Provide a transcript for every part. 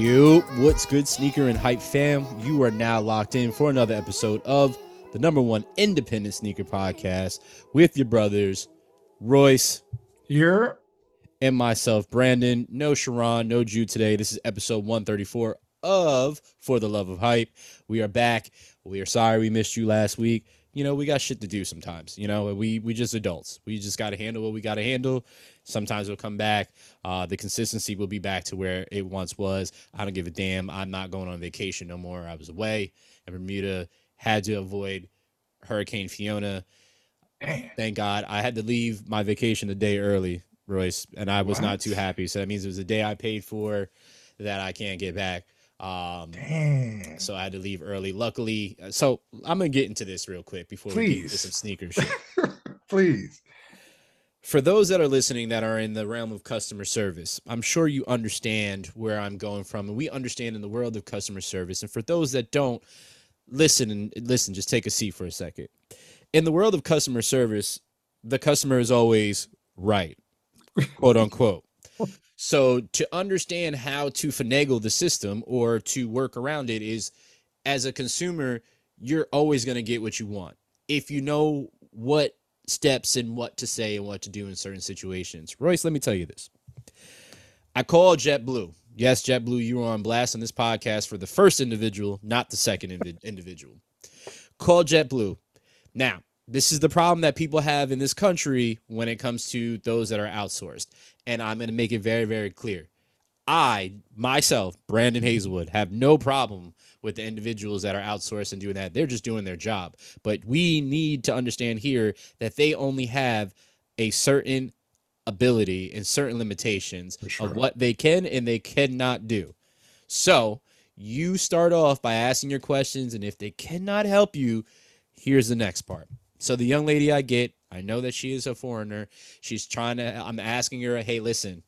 Yo, what's good, sneaker and hype fam? You are now locked in for another episode of the number one independent sneaker podcast with your brothers, Royce Here, and myself, Brandon. No Sharon, no Jude today. This is episode 134 of For the Love of Hype. We are back. We are sorry we missed you last week. You know, we got shit to do sometimes. You know, we we just adults. We just got to handle what we got to handle. Sometimes we'll come back. Uh, the consistency will be back to where it once was. I don't give a damn. I'm not going on vacation no more. I was away in Bermuda. Had to avoid Hurricane Fiona. Damn. Thank God. I had to leave my vacation a day early, Royce, and I was not too happy. So that means it was a day I paid for that I can't get back. Um, damn. so I had to leave early. Luckily, uh, so I'm gonna get into this real quick before we get into some sneaker shit. Please. For those that are listening that are in the realm of customer service, I'm sure you understand where I'm going from, and we understand in the world of customer service. And for those that don't, listen and listen, just take a seat for a second. In the world of customer service, the customer is always right, quote unquote. So to understand how to finagle the system or to work around it is, as a consumer, you're always going to get what you want if you know what steps and what to say and what to do in certain situations. Royce, let me tell you this. I called JetBlue. Yes, JetBlue, you were on blast on this podcast for the first individual, not the second individual. Call JetBlue. Now, this is the problem that people have in this country when it comes to those that are outsourced. And I'm going to make it very, very clear. I, myself, Brandon Hazelwood, have no problem with the individuals that are outsourced and doing that. They're just doing their job. But we need to understand here that they only have a certain ability and certain limitations sure. of what they can and they cannot do. So you start off by asking your questions, and if they cannot help you, here's the next part. So the young lady I get, I know that she is a foreigner. She's trying to. I'm asking her, hey, listen,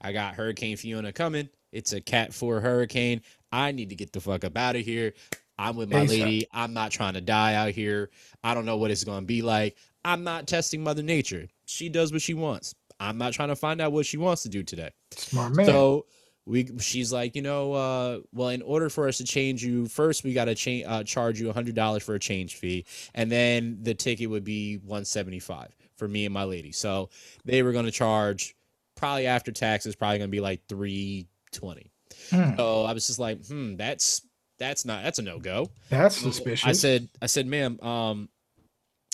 I got Hurricane Fiona coming. It's a Cat Four hurricane. I need to get the fuck up out of here. I'm with my ASAP. lady. I'm not trying to die out here. I don't know what it's going to be like. I'm not testing Mother Nature. She does what she wants. I'm not trying to find out what she wants to do today. Smart man. So we she's like, you know, uh, well, in order for us to change you, first we got to uh, charge you a hundred dollars for a change fee, and then the ticket would be one seventy five for me and my lady. So they were going to charge probably after taxes, probably going to be like three twenty. Hmm, So I was just like, hmm, that's that's not that's a no go. that's suspicious. I said, I said, ma'am, um,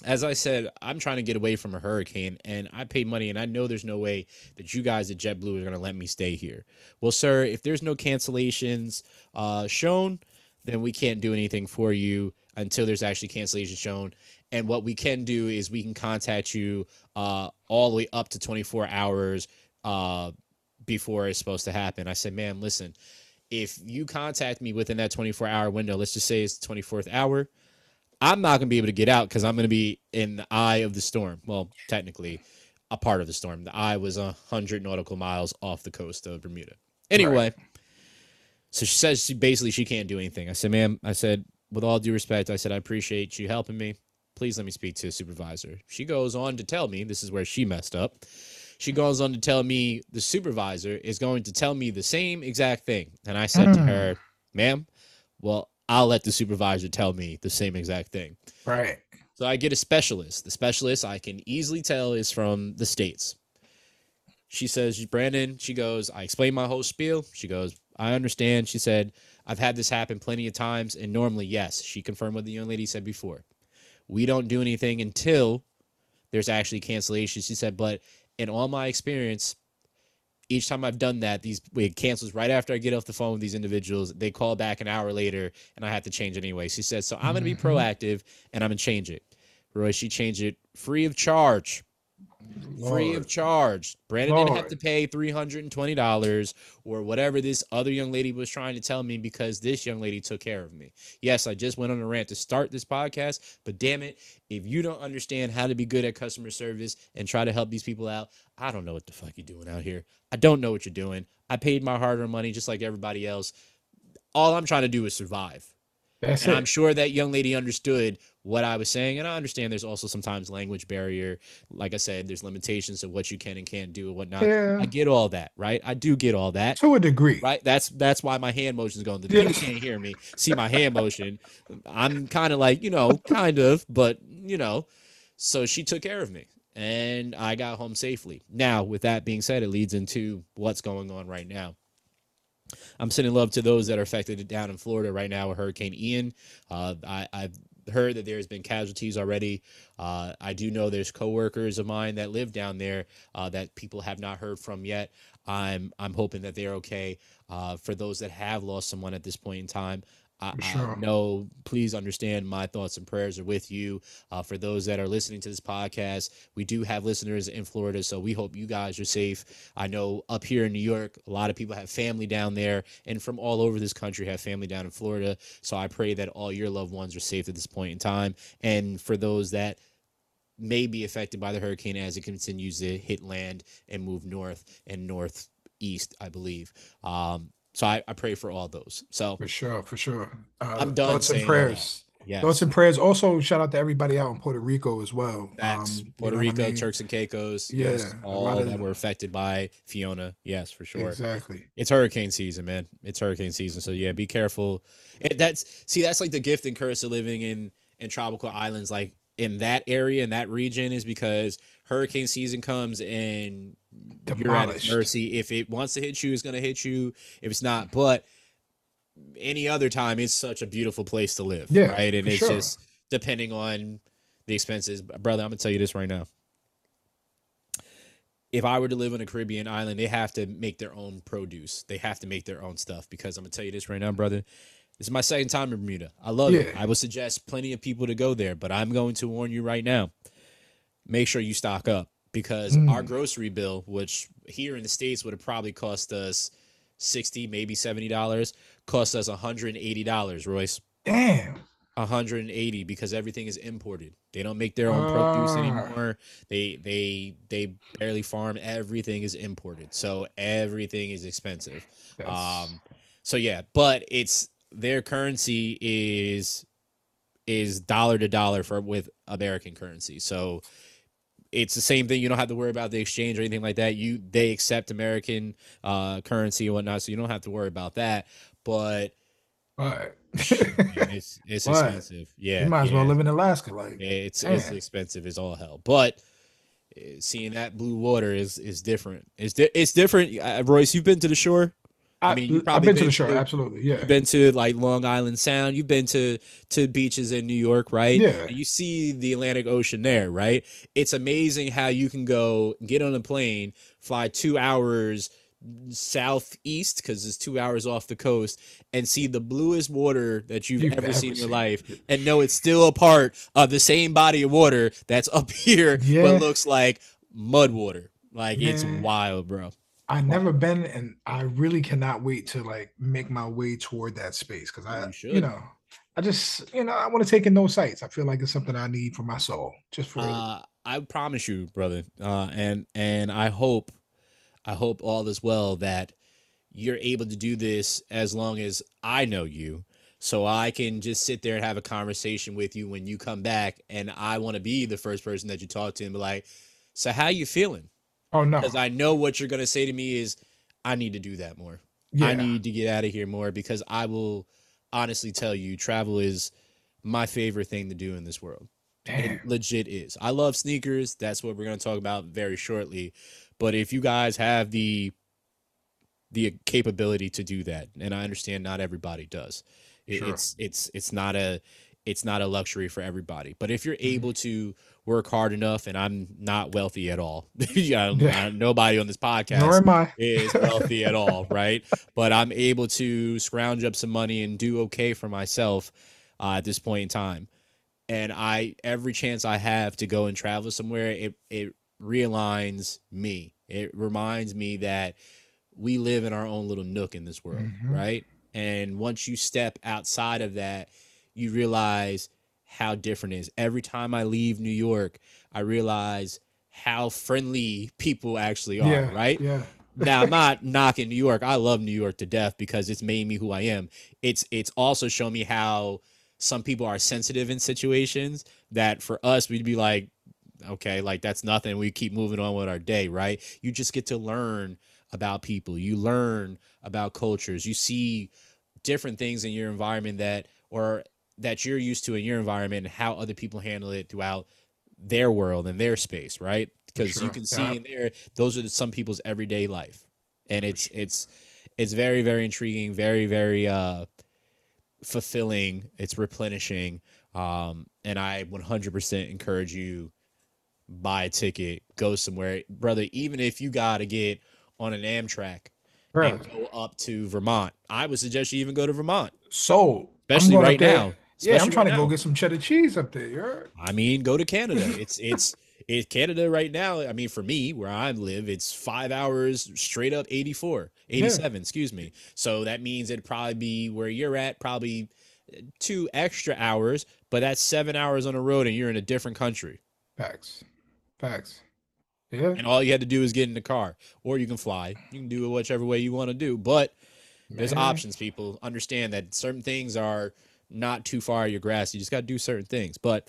as I said, I'm trying to get away from a hurricane and I paid money and I know there's no way that you guys at JetBlue are going to let me stay here. Well, sir, if there's no cancellations uh, shown, then we can't do anything for you until there's actually cancellation shown. And what we can do is we can contact you uh, all the way up to 24 hours uh, before it's supposed to happen. I said, ma'am, listen, if you contact me within that 24 hour window, let's just say it's the 24th hour, I'm not going to be able to get out because I'm going to be in the eye of the storm. Well, technically, a part of the storm. The eye was a 100 nautical miles off the coast of Bermuda. Anyway, so she says she basically she can't do anything. I said, ma'am, I said, with all due respect, I said, I appreciate you helping me. Please let me speak to a supervisor. She goes on to tell me this is where she messed up. She goes on to tell me the supervisor is going to tell me the same exact thing. And I said to Mm. her, ma'am, well, I'll let the supervisor tell me the same exact thing. right. So I get a specialist. The specialist I can easily tell is from the States. She says, Brandon, she goes, I explained my whole spiel. She goes, I understand. She said, I've had this happen plenty of times. And normally, yes, she confirmed what the young lady said before. We don't do anything until there's actually cancellation. She said, but in all my experience, each time I've done that, these it cancels right after I get off the phone with these individuals. They call back an hour later, and I have to change it anyway. She says, "So I'm going to be Mhm. proactive, and I'm going to change it." Roy, she changed it free of charge. Free of charge. Brandon didn't have to pay three hundred and twenty dollars or whatever this other young lady was trying to tell me because this young lady took care of me. Yes, I just went on a rant to start this podcast, but damn it, if you don't understand how to be good at customer service and try to help these people out, I don't know what the fuck you're doing out here. I don't know what you're doing. I paid my hard-earned money just like everybody else. All I'm trying to do is survive. That's and it. I'm sure that young lady understood what I was saying. And I understand there's also sometimes language barrier. Like I said, there's limitations of what you can and can't do and whatnot. yeah, I get all that, right? I do get all that. to a degree. Right. That's that's why my hand motion is going. The Yeah. people can't hear me, see my hand motion. I'm kind of like, you know, kind of, but you know. So she took care of me and I got home safely. Now, with that being said, it leads into what's going on right now. I'm sending love to those that are affected down in Florida right now with Hurricane Ian. Uh, I, I've heard that there's been casualties already. Uh, I do know there's coworkers of mine that live down there uh, that people have not heard from yet. I'm I'm hoping that they're okay. Uh, for those that have lost someone at this point in time, I, For I know. Please understand my thoughts and prayers are with you. Uh, for those that are listening to this podcast, we do have listeners in Florida, so we hope you guys are safe. I know up here in New York, a lot of people have family down there, and from all over this country have family down in Florida. So I pray that all your loved ones are safe at this point in time. And for those that may be affected by the hurricane as it continues to hit land and move north and northeast, I believe. Um, so I, I pray for all those. So For sure, for sure. Uh, I'm done Thoughts and saying all that. prayers. yeah, Thoughts and prayers. Also, shout out to everybody out in Puerto Rico as well. Facts. Um, Puerto what I Rico, mean? Turks and Caicos, Yeah, yes, all that them. were affected by Fiona. Yes, for sure. Exactly. It's hurricane season, man. It's hurricane season. So yeah, be careful. It, that's see, that's like the gift and curse of living in in tropical islands, like in that area in that region, is because hurricane season comes and you're at its mercy. If it wants to hit you, it's gonna hit you. If it's not, but any other time, it's such a beautiful place to live. Yeah, right. And it's sure. just depending on the expenses, brother. I'm gonna tell you this right now if I were to live on a Caribbean island, they have to make their own produce. They have to make their own stuff because I'm gonna tell you this right now, brother. This is my second time in Bermuda. I love it. I would suggest plenty of people to go there, but I'm going to warn you right now. Make sure you stock up because Mm. our grocery bill, which here in the States would have probably cost us 60, maybe $70, cost us $180, Royce. Damn. 180 because everything is imported. They don't make their own produce Ah. anymore. They they they barely farm. Everything is imported. So everything is expensive. That's, Um so yeah, but it's their currency is is dollar to dollar for with American currency. So it's the same thing. You don't have to worry about the exchange or anything like that. You they accept American uh currency and whatnot, so you don't have to worry about that. But but man, it's it's What? expensive. Yeah. you might as well live in Alaska. Like, It's it's expensive as all hell, but uh, seeing that blue water is is different. It's di- it's different. Uh, Royce, you've been to the shore. I mean, you've I've probably been to the shore. to- absolutely. Yeah. You've been to like Long Island Sound. You've been to to beaches in New York, right? Yeah. You see the Atlantic Ocean there, right? It's amazing how you can go get on a plane, fly two hours southeast because it's two hours off the coast, and see the bluest water that you've, You've ever, ever seen in your life, and know it's still a part of the same body of water that's up here, Yeah. but looks like mud water. Like it's wild, bro. I never been, and I really cannot wait to like make my way toward that space because I, You you, know, I just, you know, I want to take in those sights. I feel like it's something I need for my soul, just for. Uh, I promise you, brother, uh, and and I hope, I hope all is well that you're able to do this as long as I know you, so I can just sit there and have a conversation with you when you come back, and I want to be the first person that you talk to and be like, so how you feeling? Oh no, Because I know what you're gonna say to me is, I need to do that more. yeah, I need to get out of here more because I will honestly tell you, travel is my favorite thing to do in this world. damn, It legit is. I love sneakers. That's what we're going to talk about very shortly. But if you guys have the the capability to do that, and I understand not everybody does, it, Sure. it's it's it's not a it's not a luxury for everybody. But if you're Mhm. able to work hard enough, and I'm not wealthy at all, yeah, Yeah. nobody on this podcast nor am I. is wealthy at all, right? But I'm able to scrounge up some money and do okay for myself uh, at this point in time. And I every chance I have to go and travel somewhere, it it realigns me. It reminds me that we live in our own little nook in this world, Mhm. right? And once you step outside of that, you realize how different it is. Every time I leave New York, I realize how friendly people actually are, yeah, right? Yeah, now I'm not knocking New York. I love New York to death because it's made me who I am. It's it's also shown me how some people are sensitive in situations that for us we'd be like okay like that's nothing we keep moving on with our day right you just get to learn about people you learn about cultures you see different things in your environment that or that you're used to in your environment and how other people handle it throughout their world and their space right? Because you can see Yeah. in there those are some people's everyday life. And it's it's it's very very intriguing very very uh fulfilling. It's replenishing. Um and i 100% encourage you buy a ticket go somewhere. Brother even if you gotta get on an amtrak Bro, and go up to vermont i would suggest you even go to vermont. So especially right there- now Yeah, I'm trying right to go get some cheddar cheese up there. You're I mean, go to Canada. It's it's it Canada right now. I mean, for me, where I live, it's five hours straight up 84, 87, excuse me. So that means it'd probably be where you're at, probably uh, two extra hours, but that's seven hours on the road and you're in a different country. facts. Facts. Yeah. And all you had to do is get in the car. Or you can fly. You can do it whichever way you want to do. But there's options, people. Understand that certain things are not too far your grasp. You just got to do certain things. But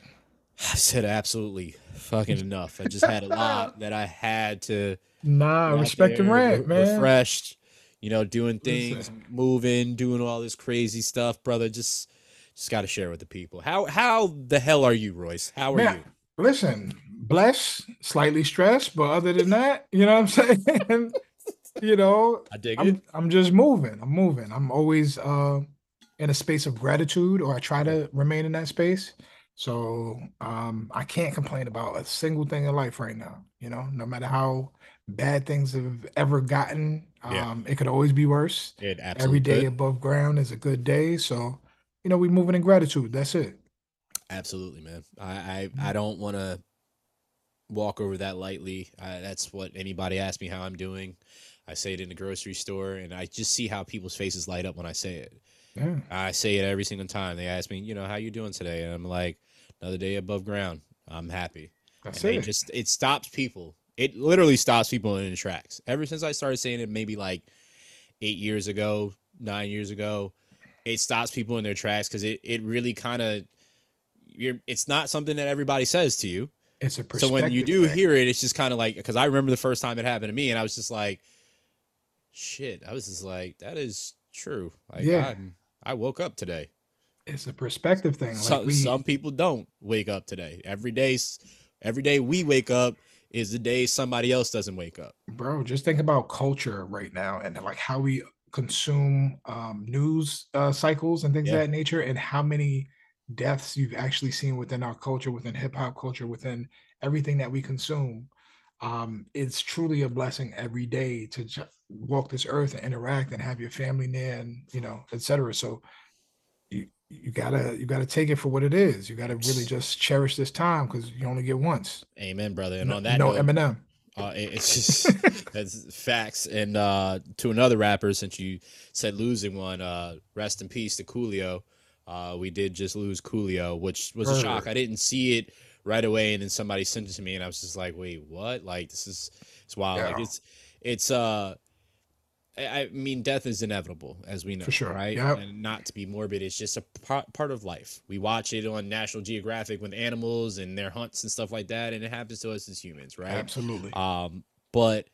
I said absolutely fucking enough. I just had a lot that I had to Nah, respect and rant, re- man. refreshed. You know, doing things, moving, doing all this crazy stuff, brother. Just, just got to share with the people. How, how the hell are you, Royce? How are Man, you? Listen, blessed, slightly stressed, but other than that, you know what I'm saying? you know, I dig it. I'm I'm just moving. I'm moving. I'm always uh in a space of gratitude, or I try to remain in that space. So um I can't complain about a single thing in life right now. You know, no matter how bad things have ever gotten, Yeah. um, it could always be worse. It absolutely Every day could. above ground is a good day. So, you know, we moving in gratitude. That's it. Absolutely, man. I I, I don't want to walk over that lightly. I, that's what anybody asks me how I'm doing. I say it in the grocery store, and I just see how people's faces light up when I say it. Yeah. I say it every single time. They ask me, you know, how you doing today, and I'm like, another day above ground. I'm happy. That's And it. just it stops people. It literally stops people in the tracks. Ever since I started saying it, maybe like eight years ago, nine years ago, it stops people in their tracks because it it really kind of you're. It's not something that everybody says to you. It's a So when you do thing. hear it, it's just kind of like because I remember the first time it happened to me, and I was just like, "Shit!" I was just like, "That is true." Like, Yeah. I, I woke up today. it's a perspective thing. Like Some we, some people don't wake up today. Every day, every day we wake up is the day somebody else doesn't wake up. bro, just think about culture right now and like how we consume um, news uh, cycles and things Yeah. of that nature, and how many deaths you've actually seen within our culture, within hip hop culture, within everything that we consume. Um, it's truly a blessing every day to ju- walk this earth and interact and have your family near and you know, etc. So you you gotta you gotta take it for what it is. You gotta really just cherish this time because you only get once. Amen, brother. And No, on that no note, Eminem. uh, it's just that's facts. And uh, to another rapper, since you said losing one, uh, rest in peace to Coolio. Uh, we did just lose Coolio, which was a shock. I didn't see it right away, and then somebody sent it to me, and I was just like, "Wait, what? Like this is it's wild. Like it's it's uh." I mean, death is inevitable, as we know, sure. right? Yep. And not to be morbid, it's just a part, part of life. We watch it on National Geographic with animals and their hunts and stuff like that, and it happens to us as humans, right? Absolutely. um but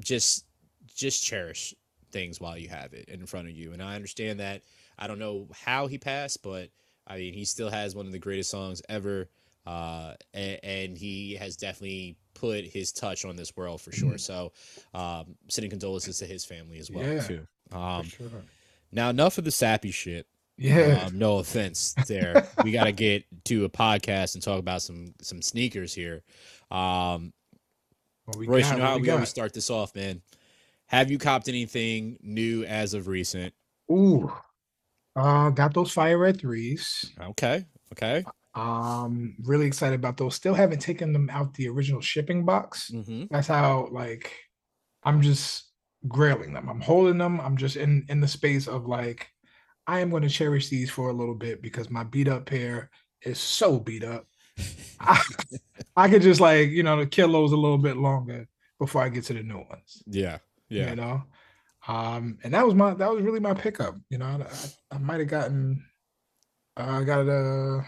just just cherish things while you have it in front of you and i understand that i don't know how he passed but i mean he still has one of the greatest songs ever uh and, and he has definitely put his touch on this world for sure so um sending condolences to his family as well Yeah, too um sure. now enough of the sappy shit Yeah. um, no offense there. we got to get to a podcast and talk about some some sneakers here. Um, What we Royce, got, you know how we we always start this off, man. Have you copped anything new as of recent? Ooh. Uh got those fire red threes. Okay, okay. Um really excited about those. Still haven't taken them out the original shipping box. Mm-hmm. That's how like I'm just grailing them. I'm holding them. I'm just in in the space of like I am going to cherish these for a little bit because my beat up pair is so beat up. I, I could just like, you know, kill those a little bit longer before I get to the new ones. Yeah, yeah. you know um and that was my that was really my pickup you know i, I, might have gotten I got uh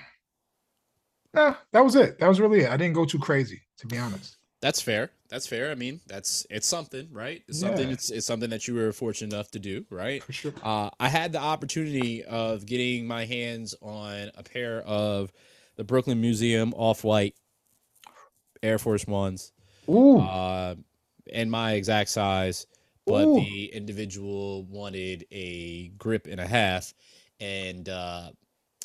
Nah, that was it. That was really it. I didn't go too crazy, to be honest. That's fair. That's fair. I mean, that's it's something, right? It's something. Yeah, It's it's something that you were fortunate enough to do, right? for sure. Uh, I had the opportunity of getting my hands on a pair of the Brooklyn Museum off-white Air Force Ones, Ooh, uh, in my exact size, but ooh. the individual wanted a grip and a half, and uh,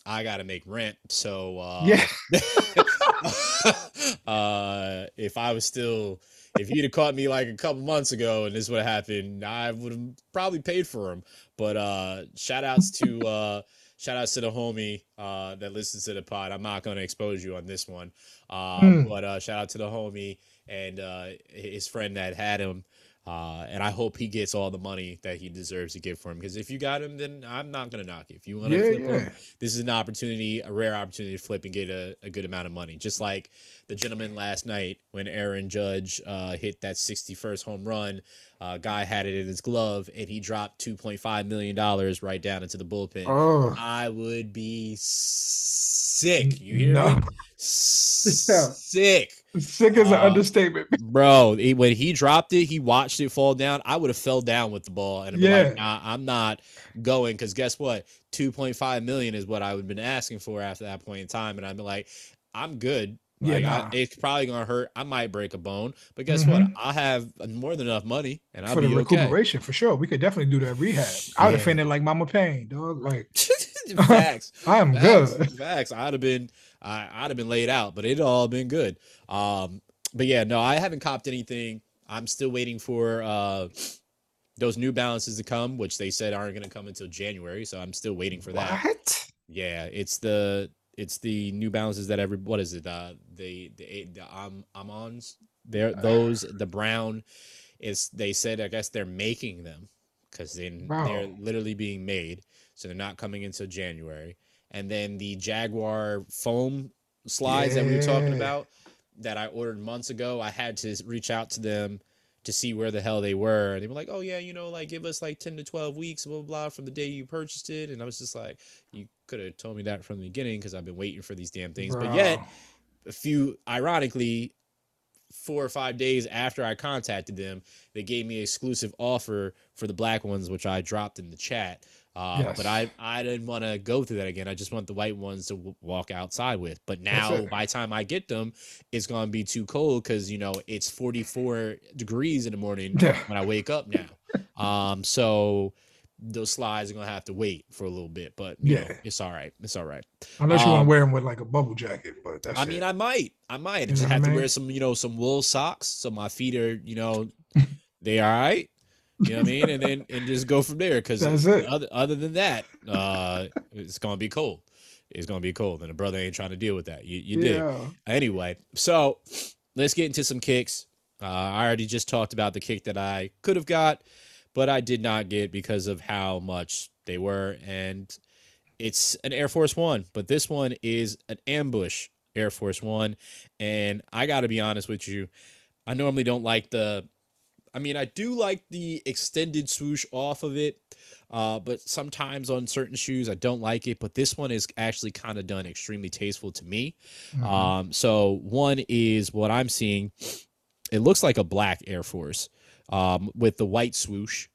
I got to make rent. So uh, Yeah. uh, if I was still, if you'd have caught me like a couple months ago and this would have happened, I would have probably paid for him. But uh, shout outs to uh, shout outs to the homie uh, that listens to the pod. I'm not going to expose you on this one, uh, Mm, but uh, shout out to the homie and uh, his friend that had him. Uh, and I hope he gets all the money that he deserves to get for him. Because if you got him, then I'm not gonna knock it. If you want to yeah, flip him, this is an opportunity, a rare opportunity to flip and get a, a good amount of money. Just like the gentleman last night when Aaron Judge uh, hit that 61st home run, uh, guy had it in his glove and he dropped 2.5 million dollars right down into the bullpen. Oh I would be sick. You hear no. me? Yeah. Sick. Sick is an Uh, understatement. Bro, he, when he dropped it, he watched it fall down. I would have fell down with the ball and be Yeah. like, nah, I'm not going because guess what? 2.5 million is what I would have been asking for after that point in time. And I'd be like, I'm good. Yeah, Like, I, it's probably gonna hurt. I might break a bone, but guess what? hmm I have more than enough money, and I'll For the be okay. recuperation, for sure. We could definitely do that rehab. I would have Yeah. fainted like Mama Payne, dog. Like Facts. I am Facts, good. facts. I'd have been, I, I'd have been laid out, but it'd all been good. Um, but yeah, no, I haven't copped anything. I'm still waiting for uh those new balances to come, which they said aren't going to come until January. So I'm still waiting for that. What? Yeah, it's the it's the new balances that every what is it? Uh, the the the um Amons. They're those the brown is they said I guess they're making them because then they're literally being made, so they're not coming until January. And then the Jaguar foam slides that we were talking about that I ordered months ago, I had to reach out to them to see where the hell they were. And they were like, "Oh yeah, you know, like give us like ten to twelve weeks, blah blah, blah from the day you purchased it." And I was just like, "You could have told me that from the beginning because I've been waiting for these damn things." But yet, a few ironically four or five days after i contacted them they gave me an exclusive offer for the black ones which i dropped in the chat uh, but i i didn't want to go through that again. I just want the white ones to w- walk outside with. But now by the time i get them it's going to be too cold because you know it's 44 degrees in the morning Yeah. when i wake up now. Um so those slides are gonna have to wait for a little bit but you know Yeah. it's all right. It's all right. Unless you want um to wear them with like a bubble jacket, but that's I mean. I might, I might. You just what I have to wear some, you know, some wool socks, so my feet are, you know, they all right. You know what I mean? And then and just go from there. Because other other than that, uh, it's gonna be cold. It's gonna be cold, and the brother ain't trying to deal with that. You you? Yeah. Anyway, so let's get into some kicks. Uh, I already just talked about the kick that I could have got, but I did not get because of how much they were, and it's an Air Force One, but this one is an ambush Air Force One. And I got to be honest with you, I normally don't like the, I mean, I do like the extended swoosh off of it, uh, but sometimes on certain shoes, I don't like it. But this one is actually kind of done extremely tasteful to me. Mhm. Um, so one is what I'm seeing. It looks like a black Air Force um, with the white swoosh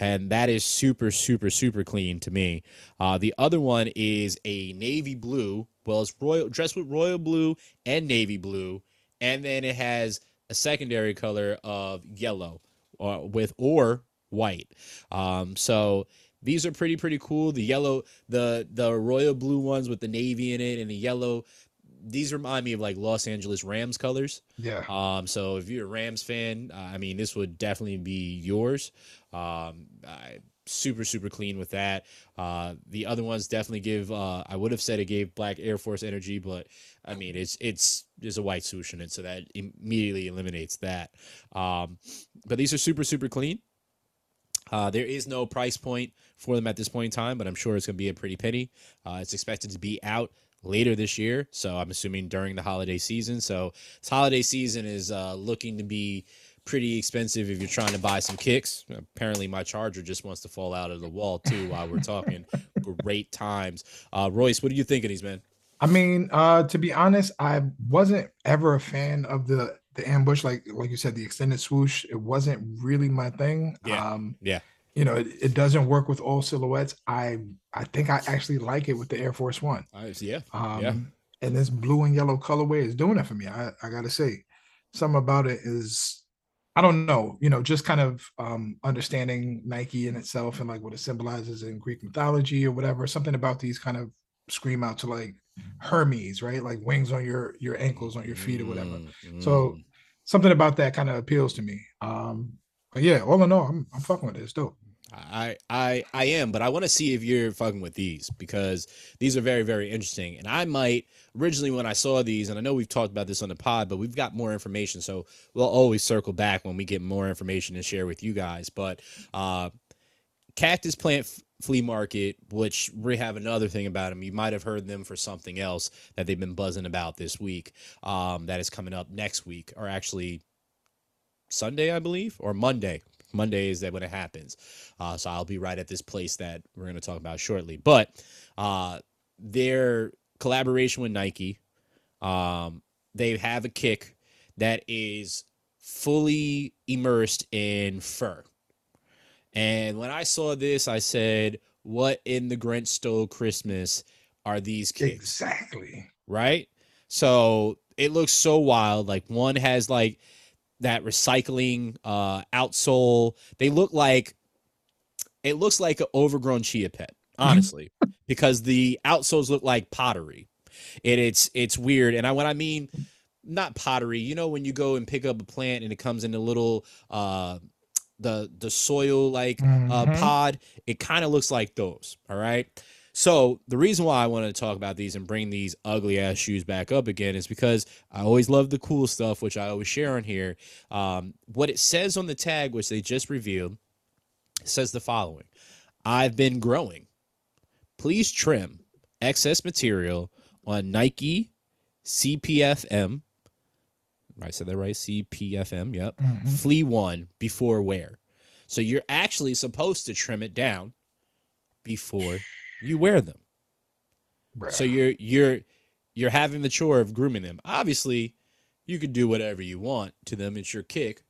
and that is super super super clean to me uh, the other one is a navy blue well it's royal dressed with royal blue and navy blue and then it has a secondary color of yellow or with or white um, so these are pretty pretty cool the yellow the the royal blue ones with the navy in it and the yellow these remind me of like los angeles rams colors Yeah. um, so if you're a Rams fan, uh, I mean, this would definitely be yours. Um, I, super super clean with that. Uh, the other ones definitely give. Uh, I would have said it gave Black Air Force energy, but I mean, it's it's there's a white swoosh in it, so that immediately eliminates that. Um, but these are super super clean. Uh, there is no price point for them at this point in time, but I'm sure it's going to be a pretty penny. Uh, it's expected to be out later this year, so I'm assuming during the holiday season. So this holiday season is uh, looking to be pretty expensive if you're trying to buy some kicks. Apparently, my charger just wants to fall out of the wall too while we're talking. Great times. Uh, Royce, what do you think of these, man? I mean, uh, to be honest, I wasn't ever a fan of the the ambush, like like you said, the extended swoosh. It wasn't really my thing. Yeah. Um, Yeah. you know, it, it doesn't work with all silhouettes. I I think I actually like it with the Air Force One. I, yeah. Um, Yeah. and this blue and yellow colorway is doing it for me. I, I gotta say, something about it is, I don't know, you know, just kind of um, understanding Nike in itself and like what it symbolizes in Greek mythology or whatever. Something about these kind of scream out to like Hermes, right? Like wings on your your ankles, on your feet, or whatever. Mm, So mm. something about that kind of appeals to me. Um, but yeah, all in all, I'm I'm fucking with it. It's dope. I I I am, but I want to see if you're fucking with these because these are very very interesting. And I might originally when I saw these, and I know we've talked about this on the pod, but we've got more information, so we'll always circle back when we get more information to share with you guys. But uh, Cactus Plant F- Flea Market, which we have another thing about them. You might have heard them for something else that they've been buzzing about this week. Um, that is coming up next week, or actually Sunday, I believe, or Monday. Monday is that when it happens. Uh, so I'll be right at this place that we're going to talk about shortly. But uh, their collaboration with Nike, um, they have a kick that is fully immersed in fur. And when I saw this, I said, "What in the Grinch stole Christmas are these kicks?" Exactly. right? So it looks so wild. Like one has like that recycling uh outsole. They look like it looks like an overgrown chia pet, honestly, because the outsoles look like pottery. And it's it's weird. And I when I mean not pottery, you know when you go and pick up a plant and it comes in a little uh the the soil like uh Mhm. pod, it kind of looks like those, all right? So the reason why I wanted to talk about these and bring these ugly ass shoes back up again is because I always love the cool stuff, which I always share on here. Um, what it says on the tag, which they just revealed, says the following: "I've been growing. Please trim excess material on Nike CPFM. I said that right? CPFM. Yep. Mhm. Flea one before wear. So you're actually supposed to trim it down before you wear them. So you're you're you're having the chore of grooming them. Obviously, you could do whatever you want to them. It's your kick,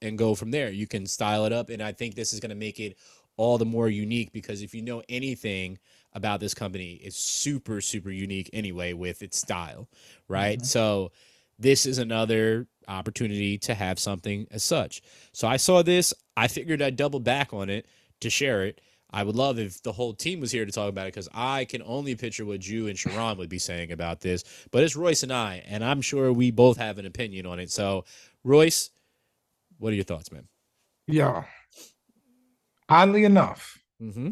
and go from there. You can style it up, and I think this is going to make it all the more unique because if you know anything about this company, it's super super unique anyway with its style, right? Mhm. So this is another opportunity to have something as such. So I saw this. I figured I'd double back on it to share it. I would love if the whole team was here to talk about it because I can only picture what you and Sharon would be saying about this. But it's Royce and I, and I'm sure we both have an opinion on it. So, Royce, what are your thoughts, man? Yeah. Oddly enough, Mm-hmm.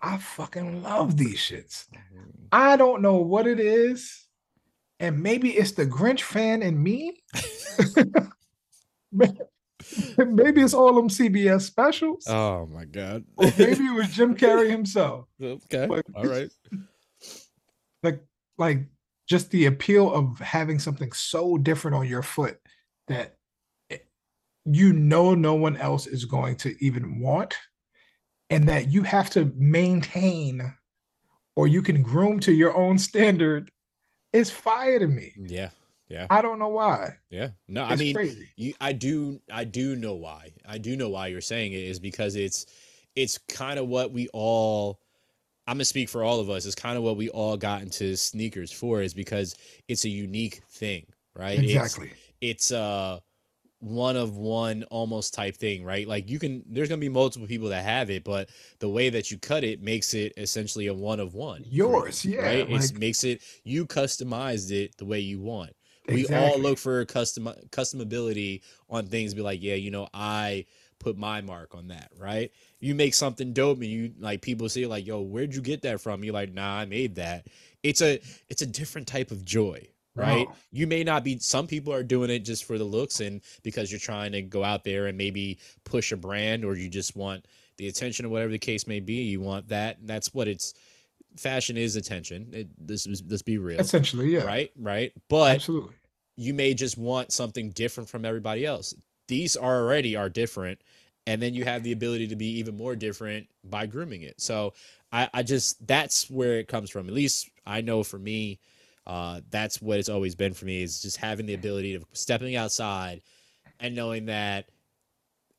I fucking love these shits. I don't know what it is. And maybe it's the Grinch fan in me. maybe it's all them CBS specials. Oh my God. or maybe it was Jim Carrey himself. okay. But- All right. Like, like just the appeal of having something so different on your foot that it- you know no one else is going to even want, and that you have to maintain or you can groom to your own standard is fire to me. Yeah. Yeah. I don't know why. Yeah. No, I mean. You, I do, I do know why. I do know why you're saying it is because it's, it's kind of what we all. I'm gonna speak for all of us. It's kind of what we all got into sneakers for, is because it's a unique thing, right? Exactly. It's, a one of one almost type thing, right? Like you can. There's gonna be multiple people that have it, but the way that you cut it makes it essentially a one of one. Yours, yeah, Right. It like- makes it. You customized it the way you want we all look for custom customability on things be like yeah you know i put my mark on that right? You make something dope and you like people say like yo where'd you get that from? You're like nah i made that. It's a it's a different type of joy right? Wow. you may not be some people are doing it just for the looks and because you're trying to go out there and maybe push a brand or you just want the attention or whatever the case may be you want that And that's what it's fashion is attention. It, this is let's be real Essentially, yeah. right? Right? But Absolutely. You may just want something different from everybody else. these are already are different and then you have the ability to be even more different by grooming it so i, I just that's where it comes from at least i know for me uh, that's what it's always been for me is just having the ability of stepping outside and knowing that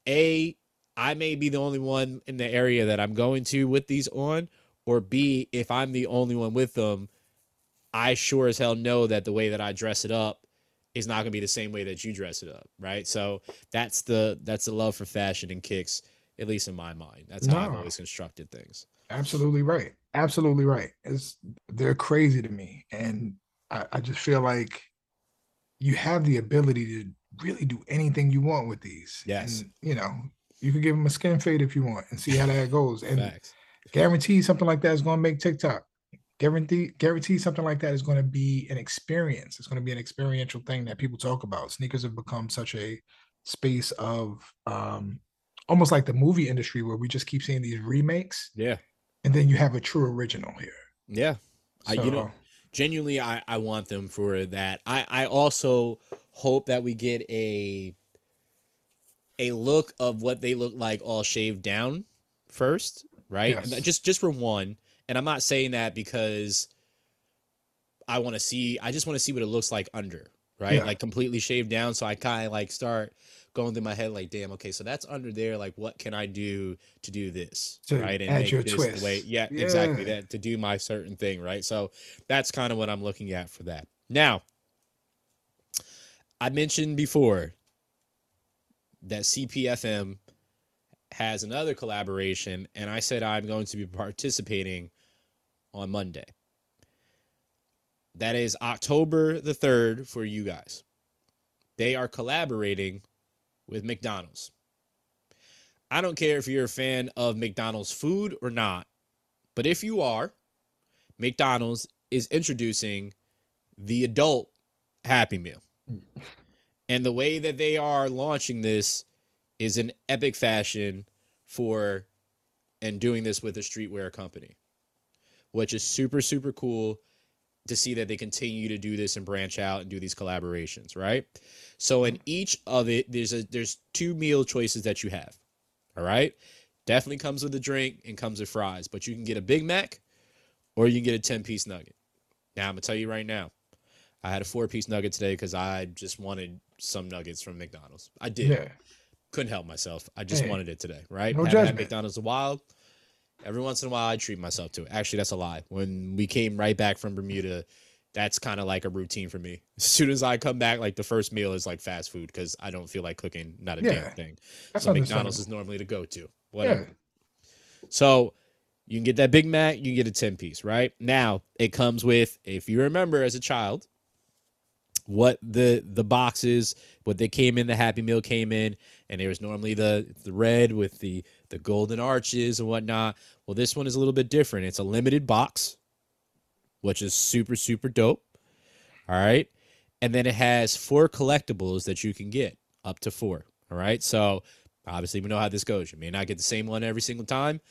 a i may be the only one in the area that i'm going to with these on or b if i'm the only one with them i sure as hell know that the way that i dress it up is not going to be the same way that you dress it up, right? So that's the that's the love for fashion and kicks, at least in my mind. That's how I've always constructed things. absolutely right. Absolutely right. It's they're crazy to me. And I, I just feel like you have the ability to really do anything you want with these. Yes. And you know, you can give them a skin fade if you want and see how that goes. And Facts. guarantee something like that is going to make TikTok. Guarantee guarantee something like that is going to be an experience. It's going to be an experiential thing that people talk about. Sneakers have become such a space of um almost like the movie industry where we just keep seeing these remakes Yeah. and then you have a true original here. Yeah. I, you know, genuinely I, I want them for that. I, I also hope that we get a a look of what they look like all shaved down first, right? Yes. Just just for one. And I'm not saying that because I want to see I just want to see what it looks like under, right? Yeah. Like completely shaved down. So I kind of like start going through my head like, damn, okay, so that's under there. Like what can I do to do this? To right. And add make your this twist. the way yeah, exactly. That to do my certain thing, right? So that's kind of what I'm looking at for that. Now, I mentioned before that CPFM has another collaboration, and I said I'm going to be participating on Monday. That is October the 3rd for you guys. They are collaborating with McDonald's. I don't care if you're a fan of McDonald's food or not, but if you are, McDonald's is introducing the adult Happy Meal. And the way that they are launching this is an epic fashion for and doing this with a streetwear company, which is super, super cool to see that they continue to do this and branch out and do these collaborations, right? So in each of it, there's a there's two meal choices that you have. All right. Definitely comes with a drink and comes with fries, but you can get a Big Mac or you can get a 10 piece nugget. Now I'm gonna tell you right now, I had a four piece nugget today because I just wanted some nuggets from McDonald's. I did. Yeah. Couldn't help myself. I just Hey, wanted it today, right? no Haven't had judgment. McDonald's a while. Every once in a while, I treat myself to it. Actually, that's a lie. When we came right back from Bermuda, that's kind of like a routine for me. As soon as I come back, like the first meal is like fast food because I don't feel like cooking, not a Yeah, damn thing. So McDonald's is normally the go-to. Yeah. Whatever. So you can get that Big Mac, you can get a 10 piece, right? Now it comes with, if you remember as a child, what the the boxes, what they came in, the Happy Meal came in, and there was normally the the red with the the golden arches and whatnot. Well, this one is a little bit different. It's a limited box, which is super, super dope. All right. And then it has four collectibles that you can get up to four. All right. So obviously we know how this goes. You may not get the same one every single time,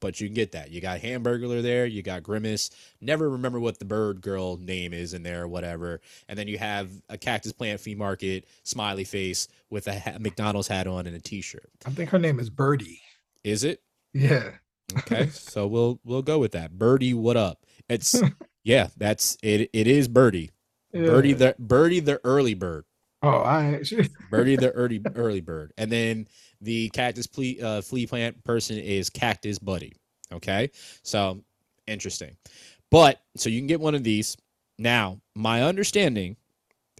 but you can get that. You got Hamburglar there, you got Grimace. Never remember what the bird girl name is in there whatever. And then you have a cactus plant flea market smiley face with a ha- McDonald's hat on and a t-shirt. I think her name is Birdie. Is it? Yeah. Okay. so we'll we'll go with that. Birdie, what up? It's yeah, that's it it is Birdie. Birdie the Birdie the early bird. Oh, I Birdie the early early bird, and then the cactus flea, uh, flea plant person is Cactus Buddy. Okay, so interesting, but so you can get one of these. Now, my understanding,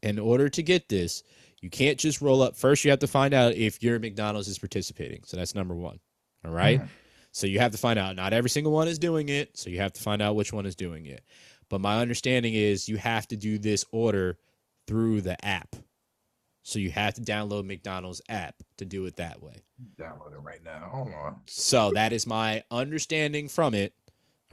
in order to get this, you can't just roll up. First, you have to find out if your McDonald's is participating. So that's number one. All right. Mhm. So you have to find out. Not every single one is doing it. So you have to find out which one is doing it. But my understanding is you have to do this order through the app. So you have to download McDonald's app to do it that way. download it right now. Hold on. So that is my understanding from it.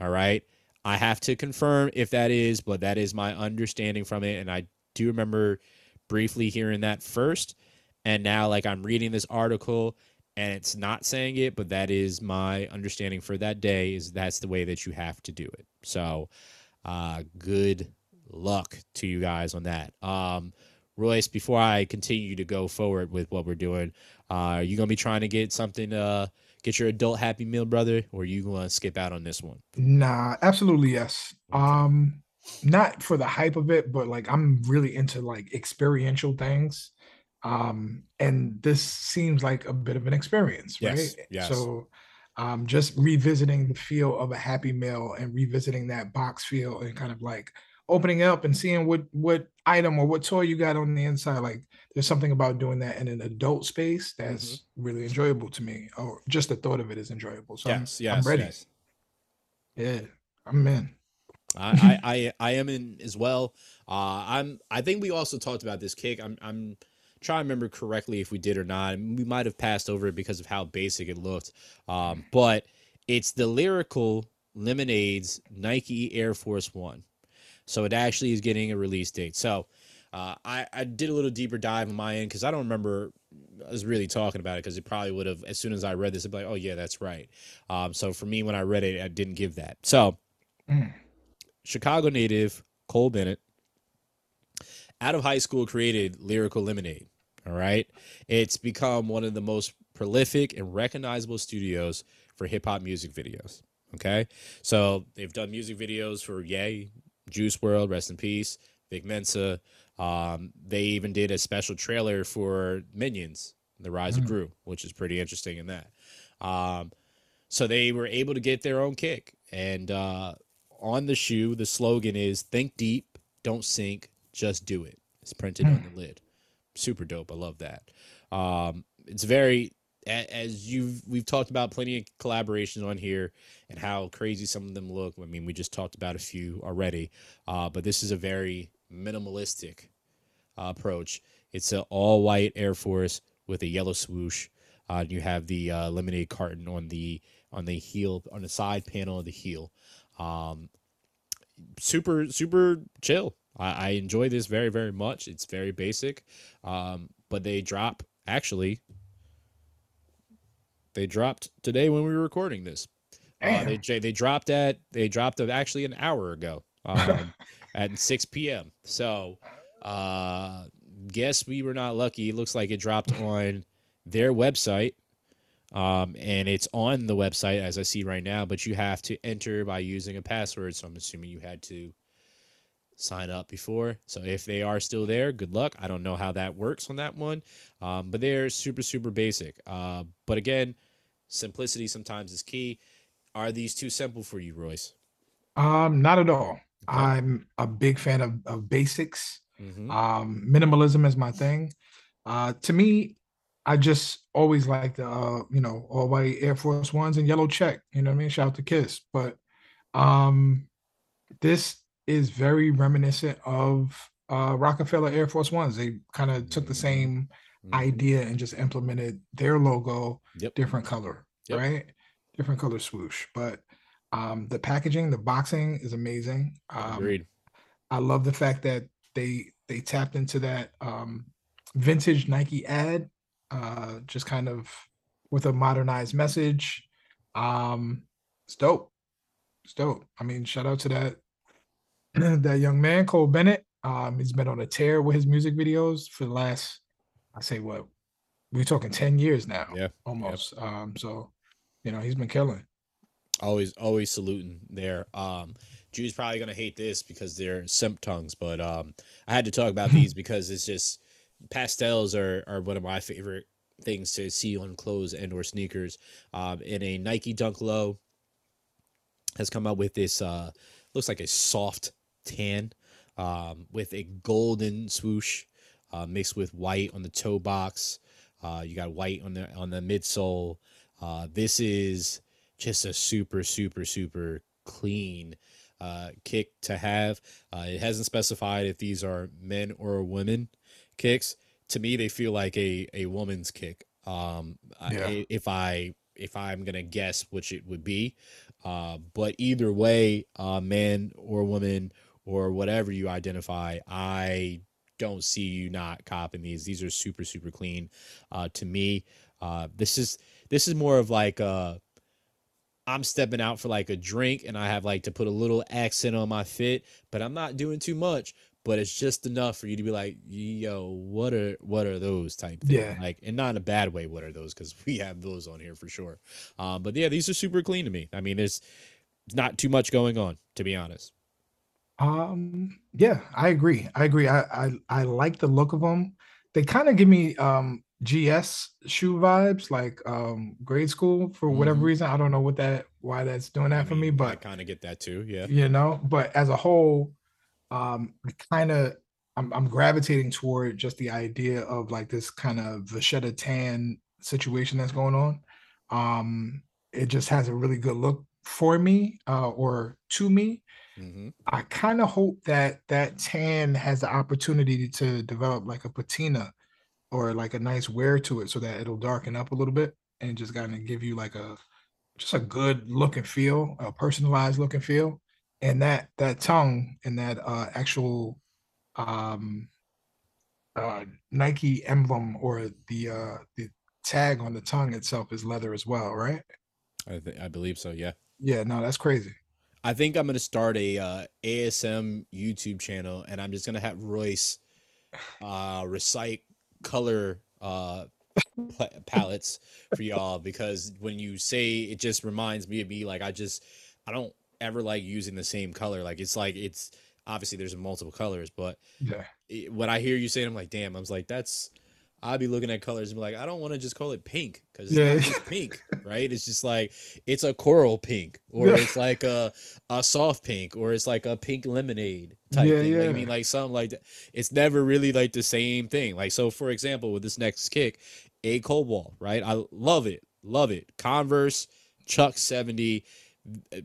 All right. I have to confirm if that is, but that is my understanding from it. And I do remember briefly hearing that first. And now, like, I'm reading this article and it's not saying it, but that is my understanding for that day is that's the way that you have to do it. So, uh, good luck to you guys on that. Um, Royce, before I continue to go forward with what we're doing, uh, are you gonna be trying to get something uh get your adult happy meal, brother, or are you gonna skip out on this one? Nah, absolutely yes. Um, not for the hype of it, but like I'm really into like experiential things. Um, and this seems like a bit of an experience, right? Yes, yes. So um just revisiting the feel of a happy meal and revisiting that box feel and kind of like opening up and seeing what what item or what toy you got on the inside. Like there's something about doing that in an adult space Mhm. that's really enjoyable to me, or just the thought of it is enjoyable. So I'm Yes, I'm yes, ready. yes. Yeah, I'm in. I, I I I am in as well. Uh, I'm. I think we also talked about this kick. I'm. I'm trying to remember correctly if we did or not. We might have passed over it because of how basic it looked. Um, but it's the lyrical Lemonades Nike Air Force One. So it actually is getting a release date. So uh, I I did a little deeper dive on my end because I don't remember I was really talking about it because it probably would have as soon as I read this, I'd be like, oh yeah, that's right. Um, so for me, when I read it, I didn't give that. So. Mm. Chicago native Cole Bennett, out of high school, created Lyrical Lemonade. All right. It's become one of the most prolific and recognizable studios for hip hop music videos. Okay. So they've done music videos for Yay, Juice WRLD, Rest in Peace, Vic Mensa. Um, they even did a special trailer for Minions, The Rise of Mm. Gru, which is pretty interesting in that. Um, so they were able to get their own kick. And uh, on the shoe, the slogan is "Think deep, don't sink, just do it." It's printed on the lid. Super dope. I love that. Um, it's very as you've we've talked about plenty of collaborations on here and how crazy some of them look. I mean, we just talked about a few already, uh, but this is a very minimalistic uh, approach. It's an all white Air Force with a yellow swoosh. Uh, you have the uh, lemonade carton on the on the heel on the side panel of the heel. Um, super super chill. I, I enjoy this very very much. It's very basic, um, but they drop actually. They dropped today when we were recording this. Uh, they they dropped at they dropped actually an hour ago um, at 6 p.m. So uh, guess we were not lucky. It looks like it dropped on their website. Um, and it's on the website as I see right now, but you have to enter by using a password. So I'm assuming you had to sign up before. So if they are still there, good luck. I don't know how that works on that one, um, but they're super, super basic. Uh, but again, simplicity sometimes is key. Are these too simple for you, Royce? Um, not at all. Okay. I'm a big fan of, of basics. Mhm. Um, minimalism is my thing. Uh, to me, I just always like the uh, you know, all white Air Force Ones and yellow check. You know what I mean? Shout out to Kiss. But um, this is very reminiscent of uh Roc-A-Fella Air Force Ones. They kind of took the same Mhm. idea and just implemented their logo, Yep. different color, Yep. right? Different color swoosh. But um, the packaging, the boxing is amazing. Um, Agreed. I love the fact that they they tapped into that um, vintage Nike ad, uh, just kind of with a modernized message. Um, it's dope. It's dope. I mean, shout out to that that young man Cole Bennett. Um, he's been on a tear with his music videos for the last, I say what, we're talking ten years now, Yeah. almost. Um, so you know he's been killing. Always, always saluting there. Um, Drew's probably gonna hate this because they're simp tongues, but um, I had to talk about these because it's just pastels are are one of my favorite things to see on clothes and or sneakers. Um, in a Nike Dunk Low has come out with this uh, looks like a soft tan um, with a golden swoosh uh, mixed with white on the toe box. Uh, you got white on the on the midsole. Uh, this is just a super super super clean uh, kick to have. Uh, it hasn't specified if these are men or women kicks. To me, they feel like a a woman's kick. Um, I- Yeah. if I if I'm gonna guess which it would be, uh, but either way, uh, man or woman or whatever you identify, I don't see you not copping these. These are super super clean. Uh, to me, uh, this is this is more of like uh I'm stepping out for like a drink and I have like to put a little accent on my fit, but I'm not doing too much. but it's just enough for you to be like, yo, what are what are those type thing? Yeah. Like, and not in a bad way. What are those? Because we have those on here for sure. Um, but yeah, these are super clean to me. I mean, there's not too much going on, to be honest. Um, yeah, I agree. I agree. I I, I like the look of them. They kind of give me um GS shoe vibes, like um grade school for whatever Mhm. reason. I don't know what that why that's doing I that for me, mean, I but kind of get that too. Yeah. you know, but as a whole, um, I kind of I'm I'm gravitating toward just the idea of like this kind of Vachetta tan situation that's going on. Um, it just has a really good look for me, uh, or to me. Hmm I kind of hope that that tan has the opportunity to develop like a patina or like a nice wear to it so that it'll darken up a little bit and just kind of give you like a just a good look and feel, a personalized look and feel. And that that tongue and that uh actual um uh Nike emblem or the uh the tag on the tongue itself is leather as well, right? I th- I believe so. Yeah. Yeah, no, that's crazy. I think I'm gonna start a uh, ASM YouTube channel, and I'm just gonna have Royce uh, recite color uh, pa- palettes for y'all because when you say it, just reminds me of me. Like I just I don't ever like using the same color. Like it's like it's obviously there's multiple colors, but Yeah. it, when I hear you say it, I'm like, damn. I was like, that's. I'd be looking at colors and be like, I don't want to just call it pink because it's Yeah. not just pink, right? It's just like it's a coral pink, or Yeah. it's like a a soft pink, or it's like a pink lemonade type Yeah, thing. Like, I mean, like something like that. It's never really like the same thing. Like so, for example, with this next kick, a cobalt, right? I love it, love it. Converse, Chuck seventy.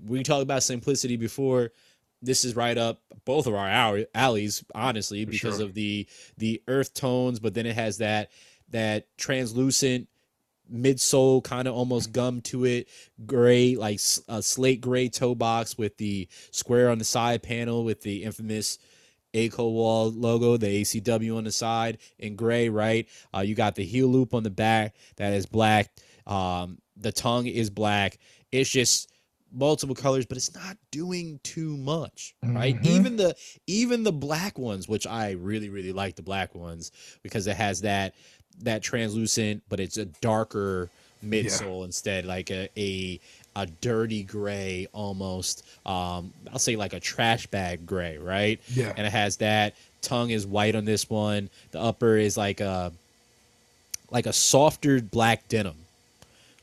We talked about simplicity before this is right up both of our alleys honestly For because sure. of the the earth tones but then it has that that translucent midsole kind of almost gum to it gray like a slate gray toe box with the square on the side panel with the infamous A-Cold-Wall logo, the ACW on the side in gray, right? Uh, you got the heel loop on the back that is black. Um, the tongue is black. It's just multiple colors, but it's not doing too much, right? Mhm. Even the even the black ones, which I really really like the black ones because it has that that translucent, but it's a darker midsole instead, like a a a dirty gray almost. Um, I'll say like a trash bag gray, right? Yeah. and it has that tongue is white on this one the upper is like a like a softer black denim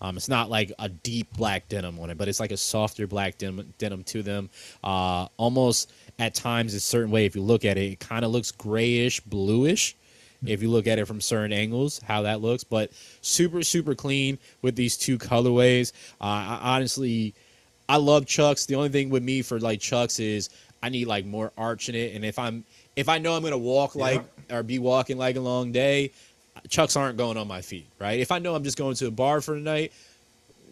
um it's not like a deep black denim on it but it's like a softer black denim, denim to them uh almost at times a certain way if you look at it it kind of looks grayish bluish if you look at it from certain angles how that looks but super super clean with these two colorways uh I, honestly I love Chucks. The only thing with me for like Chucks is I need like more arch in it. And if I'm if I know I'm gonna walk like or be walking like a long day, Chucks aren't going on my feet, right? If I know I'm just going to a bar for the night,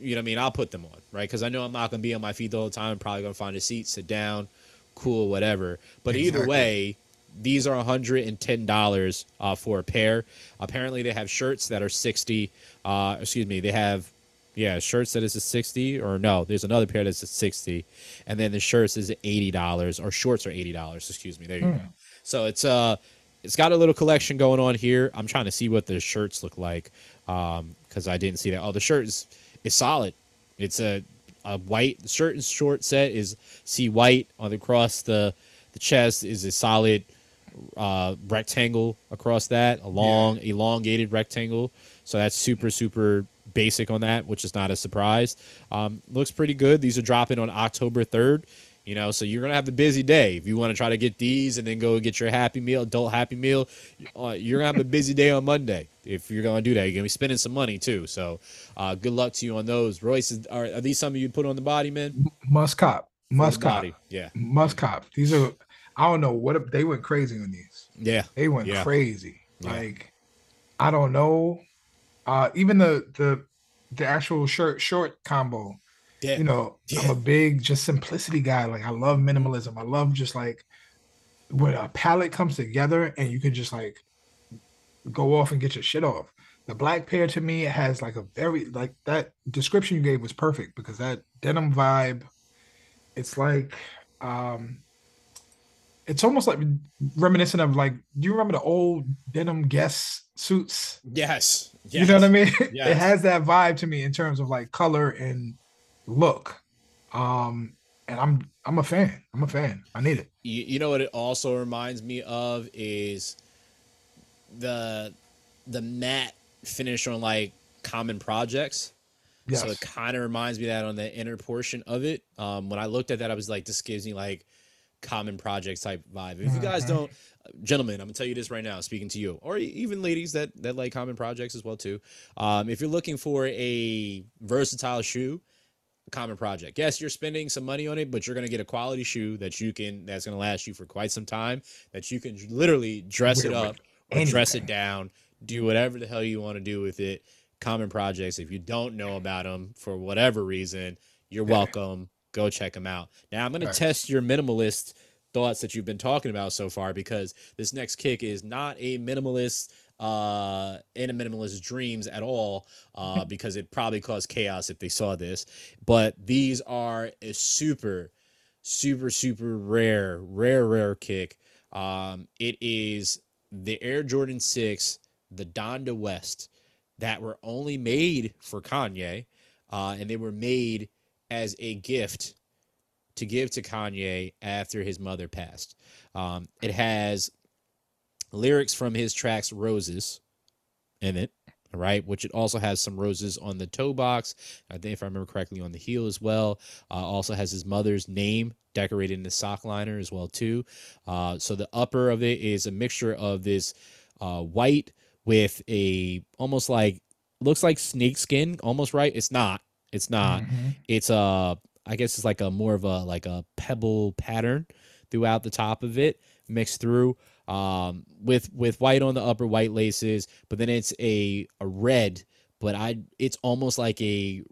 you know what I mean, I'll put them on, right? Because I know I'm not gonna be on my feet the whole time. I'm probably gonna find a seat, sit down, cool, whatever. But either way, these are $110 uh, for a pair. Apparently, they have shirts that are 60. Uh, excuse me, they have yeah, shirts that is a 60 or no, there's another pair that's a 60 and then the shirts is $80 or shorts are $80, excuse me. There you go. So it's uh it's got a little collection going on here. I'm trying to see what the shirts look like um cuz I didn't see that. Oh, the shirt is is solid. It's a a white shirt and short set is see white on the across the the chest is a solid uh, rectangle across that, a long, elongated rectangle. So that's super, super basic on that, which is not a surprise. Um, looks pretty good. These are dropping on October 3rd. You know, so you're gonna have a busy day if you want to try to get these and then go get your Happy Meal, adult Happy Meal. Uh, you're gonna have a busy day on Monday if you're gonna do that. You're gonna be spending some money too. So, uh, good luck to you on those. Royce, is, are, are these some you put on the body, man? Must cop. Must cop. body. Yeah, Must cop. These are I don't know what they went crazy on these. yeah, They went Yeah. crazy. Yeah. Like I don't know. Uh even the the the actual shirt short combo. Yeah. You know, I'm a big just simplicity guy. Like I love minimalism. I love just like when a palette comes together and you can just like go off and get your shit off. The black pair to me has like a very like that description you gave was perfect because that denim vibe, it's like um it's almost like reminiscent of like, do you remember the old denim Guess suits? Yes. yes. You know what I mean? Yes. it has that vibe to me in terms of like color and look. Um, and I'm I'm a fan. I'm a fan. I need it. You, you know what it also reminds me of is the the matte finish on like common projects. Yes. So it kind of reminds me that on the inner portion of it. Um, when I looked at that, I was like, this gives me like common projects type vibe. If you guys don't, gentlemen, I'm gonna tell you this right now, speaking to you, or even ladies that that like common projects as well too. Um, if you're looking for a versatile shoe, common project. Yes, you're spending some money on it, but you're gonna get a quality shoe that you can that's gonna last you for quite some time. That you can literally dress it up or dress it down, do whatever the hell you want to do with it. Common projects. If you don't know about them for whatever reason, you're welcome. Go check them out. Now I'm gonna test your minimalist thoughts that you've been talking about so far because this next kick is not a minimalist uh in a minimalist dreams at all uh because it probably caused chaos if they saw this. But these are a super super super rare rare rare kick. Um it is the air jordan 6 the donda west that were only made for kanye uh and they were made as a gift to give to Kanye after his mother passed. Um, it has lyrics from his tracks Roses in it, right? which it also has some roses on the toe box. I think if I remember correctly on the heel as well. Uh, also has his mother's name decorated in the sock liner as well too. Uh, so the upper of it is a mixture of this uh, white with a almost like looks like snake skin, almost right. It's not. It's not Mhm. it's a i guess it's like a more of a like a pebble pattern throughout the top of it mixed through um with with white on the upper white laces but then it's a a red but i it's almost like a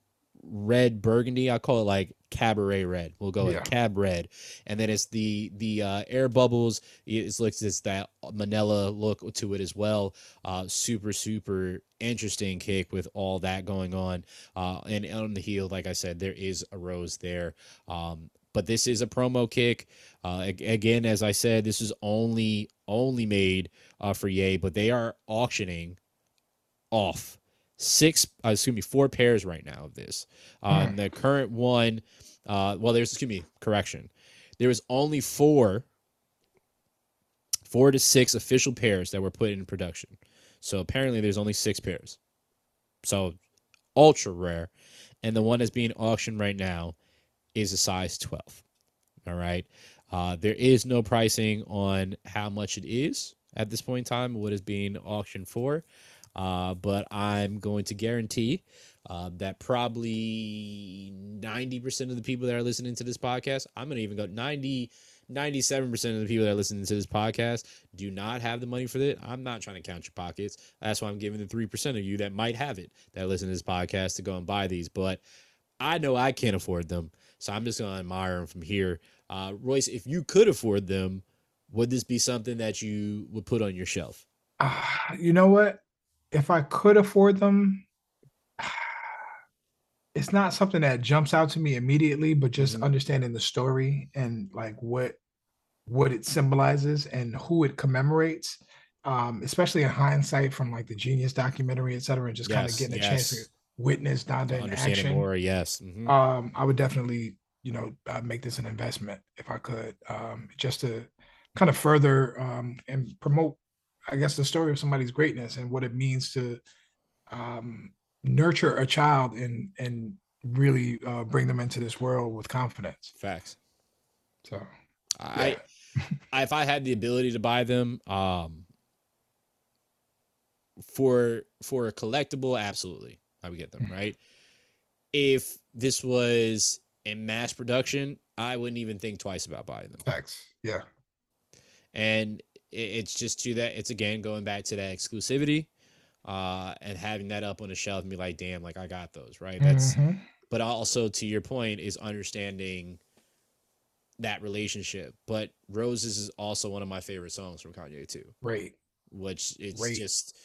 red burgundy. I call it like cabaret red. We'll go Yeah. with cab red. And then it's the the uh air bubbles. It's like it's that manila look to it as well. Uh super super interesting kick with all that going on. Uh, and on the heel, like I said, there is a rose there. Um, but this is a promo kick. Uh, again, as I said, this is only only made uh, for Yay, but they are auctioning off six, uh, excuse me, four pairs right now of this. Hmm. The current one, uh, well, there's excuse me, correction. There was only four, four to six official pairs that were put in production. So apparently, there's only six pairs. So ultra rare. And the one that's being auctioned right now is a size 12. All right. Uh, there is no pricing on how much it is at this point in time, what is being auctioned for. Uh, but I'm going to guarantee uh, that probably 90% of the people that are listening to this podcast, I'm going to even go 90, 97% of the people that are listening to this podcast do not have the money for it. I'm not trying to count your pockets. That's why I'm giving the 3% of you that might have it that listen to this podcast to go and buy these. But I know I can't afford them. So I'm just going to admire them from here. Uh, Royce, if you could afford them, would this be something that you would put on your shelf? Ah, you know what? If I could afford them, it's not something that jumps out to me immediately, but just Mhm. understanding the story and like what what it symbolizes and who it commemorates. Um, especially in hindsight from like the genius documentary, et cetera, and just kind of getting a chance to yes. Witness Donda in action. more, yes. Mhm. um, I would definitely, you know, uh, make this an investment if I could, um, just to kind of further um, and promote, I guess, the story of somebody's greatness and what it means to um, nurture a child and and really uh, bring them into this world with confidence. Facts. So, I, yeah. I if I had the ability to buy them, um, for for a collectible, absolutely, I would get them. Mhm. Right. If this was in mass production, I wouldn't even think twice about buying them. Facts. Yeah. And it's just to that. It's again going back to that exclusivity, uh, and having that up on the shelf and be like, damn, like I got those. Right. That's Mhm. but also to your point is understanding that relationship. But Roses is also one of my favorite songs from Kanye too, Right. which it's Great. just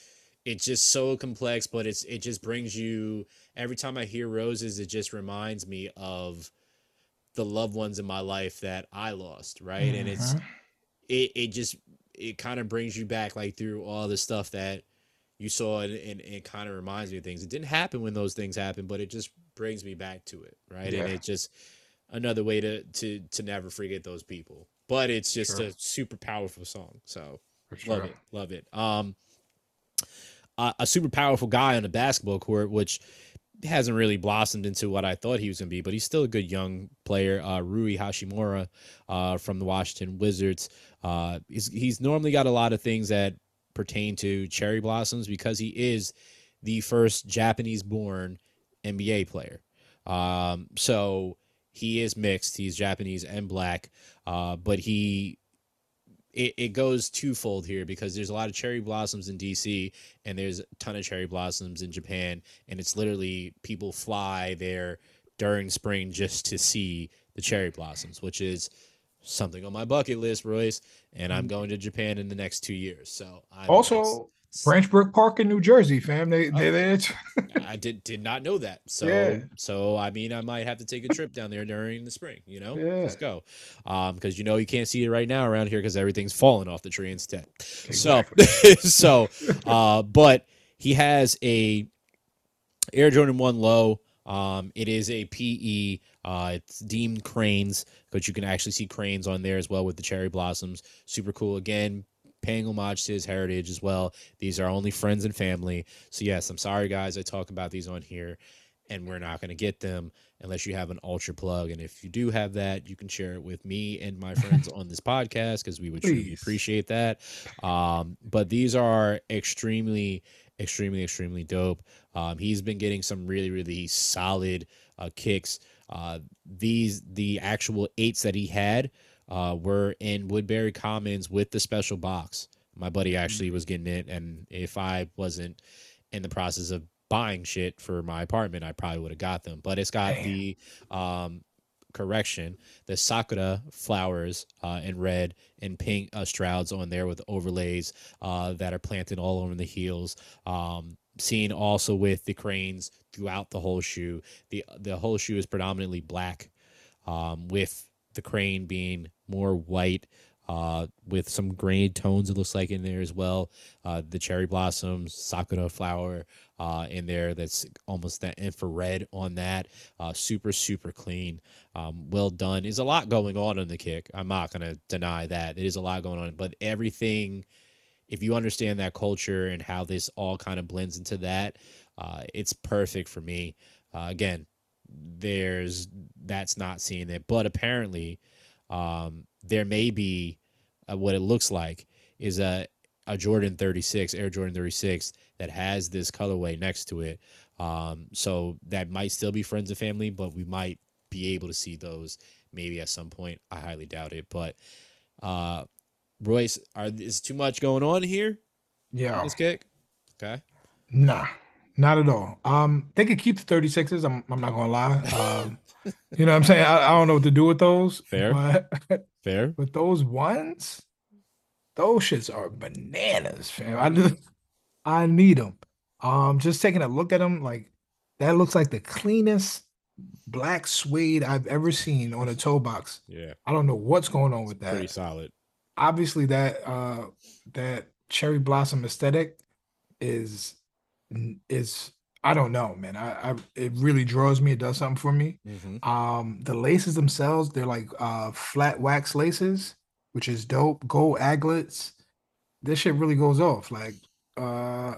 it's just so complex, but it's it just brings you every time I hear Roses, it just reminds me of the loved ones in my life that I lost, right? And it's Mhm. it it just it kind of brings you back like through all the stuff that you saw and, and it kind of reminds me of things. It didn't happen when those things happened, but it just brings me back to it, right? Yeah. And it's just another way to to to never forget those people. But it's just Sure. a super powerful song. So For love it, love it. Um, a, super powerful guy on the basketball court, which hasn't really blossomed into what I thought he was going to be, but he's still a good young player. Uh, Rui Hachimura uh, from the Washington Wizards. Uh, he's, he's normally got a lot of things that pertain to cherry blossoms because he is the first Japanese born NBA player. Um, so he is mixed. He's Japanese and black, uh, but he it, it goes twofold here because there's a lot of cherry blossoms in DC and there's a ton of cherry blossoms in Japan, and it's literally people fly there during spring just to see the cherry blossoms, which is something on my bucket list, Royce. And I'm mm. going to Japan in the next two years. So I'm Also, Branch Brook Park in New Jersey, fam. They they there. too. I did did not know that. So Yeah. so I mean I might have to take a trip down there during the spring, you know? Yeah. Let's go. Um because you know you can't see it right now around here because everything's falling off the tree instead. Exactly. So so uh but he has a Air Jordan 1 low. Um it is a PE uh it's deemed cranes, but you can actually see cranes on there as well with the cherry blossoms. Super cool again. Paying homage to his heritage as well. These are only friends and family. So yes, I'm sorry guys, I talk about these on here and we're not going to get them unless you have an ultra plug and if you do have that, you can share it with me and my friends on this podcast cuz we would truly appreciate that. Um but these are extremely extremely extremely dope. Um he's been getting some really really solid uh kicks. Uh these the actual eights that he had uh, were in Woodbury Commons with the special box. My buddy actually was getting it, and if I wasn't in the process of buying shit for my apartment, I probably would have got them. But it's got Damn. the um, correction, the sakura flowers uh, in red and pink uh, strouds on there with overlays uh, that are planted all over the heels. Um, seen also with the cranes throughout the whole shoe. the The whole shoe is predominantly black, um, with the crane being more white uh, with some grain tones it looks like in there as well. Uh, the cherry blossoms sakura flower uh, in there that's almost that infrared on that. Uh, super super clean. Um, well done. There's a lot going on in the kick. I'm not going to deny that. It is a lot going on but everything if you understand that culture and how this all kind of blends into that uh, it's perfect for me. Uh, again there's that's not seeing it. But apparently um, there may be uh, what it looks like is a a Jordan 36 Air Jordan 36 that has this colorway next to it. Um, so that might still be friends and family but we might be able to see those maybe at some point. I highly doubt it. But uh Royce are is too much going on here? Yeah. this kick? Okay. Nah, not at all. Um, they could keep the 36s. I'm I'm not gonna lie. Um, you know what I'm saying? I, I don't know what to do with those. Fair. But fair but those ones, those shits are bananas, fam. I just I need them. Um, just taking a look at them, like that looks like the cleanest black suede I've ever seen on a toe box. yeah I don't know what's going on with that. pretty solid obviously that uh that cherry blossom aesthetic is is I don't know, man. I, I it really draws me. It does something for me. hmm Um, the laces themselves, they're like uh flat wax laces, which is dope. Gold aglets. This shit really goes off. Like uh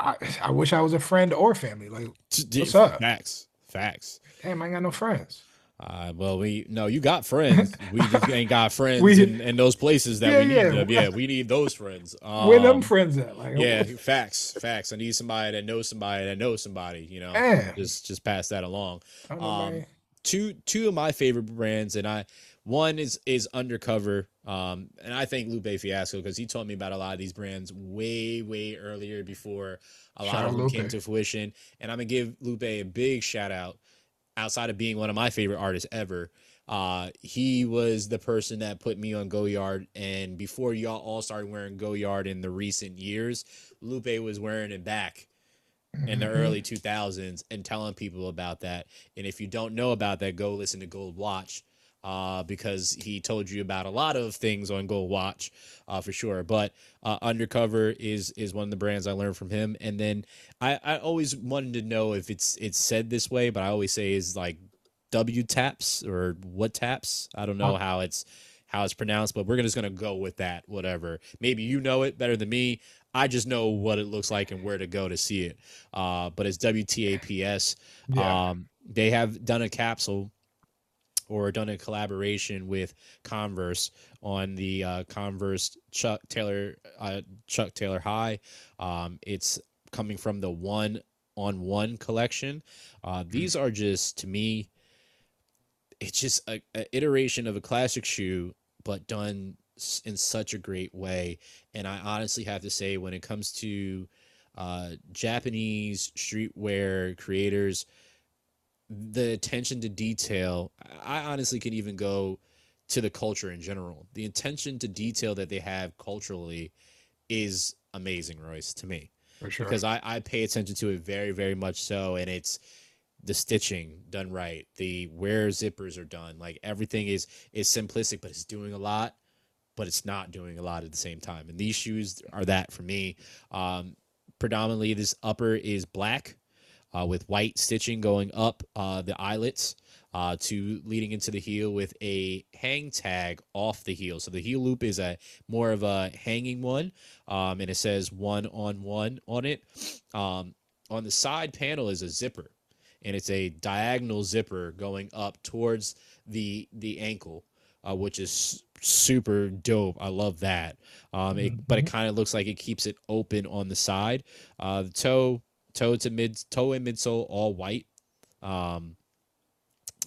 I I wish I was a friend or family. Like, What's up? facts facts damn, I ain't got no friends. Uh, well, we no, you got friends. We just ain't got friends We- in, in those places that Yeah, we need. yeah. them. Yeah, we need those friends. Um, Where them friends at? Like, Yeah, facts, facts. I need somebody that knows somebody that knows somebody. You know, Man. just just pass that along. Know, um. Two two of my favorite brands, and I one is is Undercover, um, and I thank Lupe Fiasco because he told me about a lot of these brands way way earlier before a lot Shout of them came to fruition. And I'm gonna give Lupe a big shout out outside of being one of my favorite artists ever, uh, he was the person that put me on Goyard. And before y'all all started wearing Goyard in the recent years, Lupe was wearing it back in the Mhm. early 2000s and telling people about that. And if you don't know about that, go listen to Gold Watch. Uh, because he told you about a lot of things on Gold Watch uh, for sure. But uh, Undercover is is one of the brands I learned from him. And then I, I always wanted to know if it's it's said this way, but I always say is like W taps or what taps. I don't know how it's how it's pronounced, but we're just gonna go with that. Whatever. Maybe you know it better than me. I just know what it looks like and where to go to see it. Uh, but it's WTAPS. Yeah. Um, they have done a capsule or done a collaboration with Converse on the uh, Converse Chuck Taylor uh, Chuck Taylor High. Um, it's coming from the one on one collection. Uh, these are just to me, it's just a, a iteration of a classic shoe, but done in such a great way. And I honestly have to say, when it comes to uh, Japanese streetwear creators, the attention to detail, I honestly can even go to the culture in general. The attention to detail that they have culturally is amazing, Royce, to me For sure. because I, I pay attention to it very very much so and it's the stitching done right the where zippers are done like everything is is simplistic but it's doing a lot but it's not doing a lot at the same time and these shoes are that for me um predominantly this upper is black uh, with white stitching going up uh, the eyelets uh, to leading into the heel with a hang tag off the heel. So the heel loop is a more of a hanging one, um, and it says one on one on it. Um, on the side panel is a zipper, and it's a diagonal zipper going up towards the the ankle, uh, which is super dope. I love that. Um, it, but it kind of looks like it keeps it open on the side. Uh, the toe toe to mid toe and midsole all white. Um,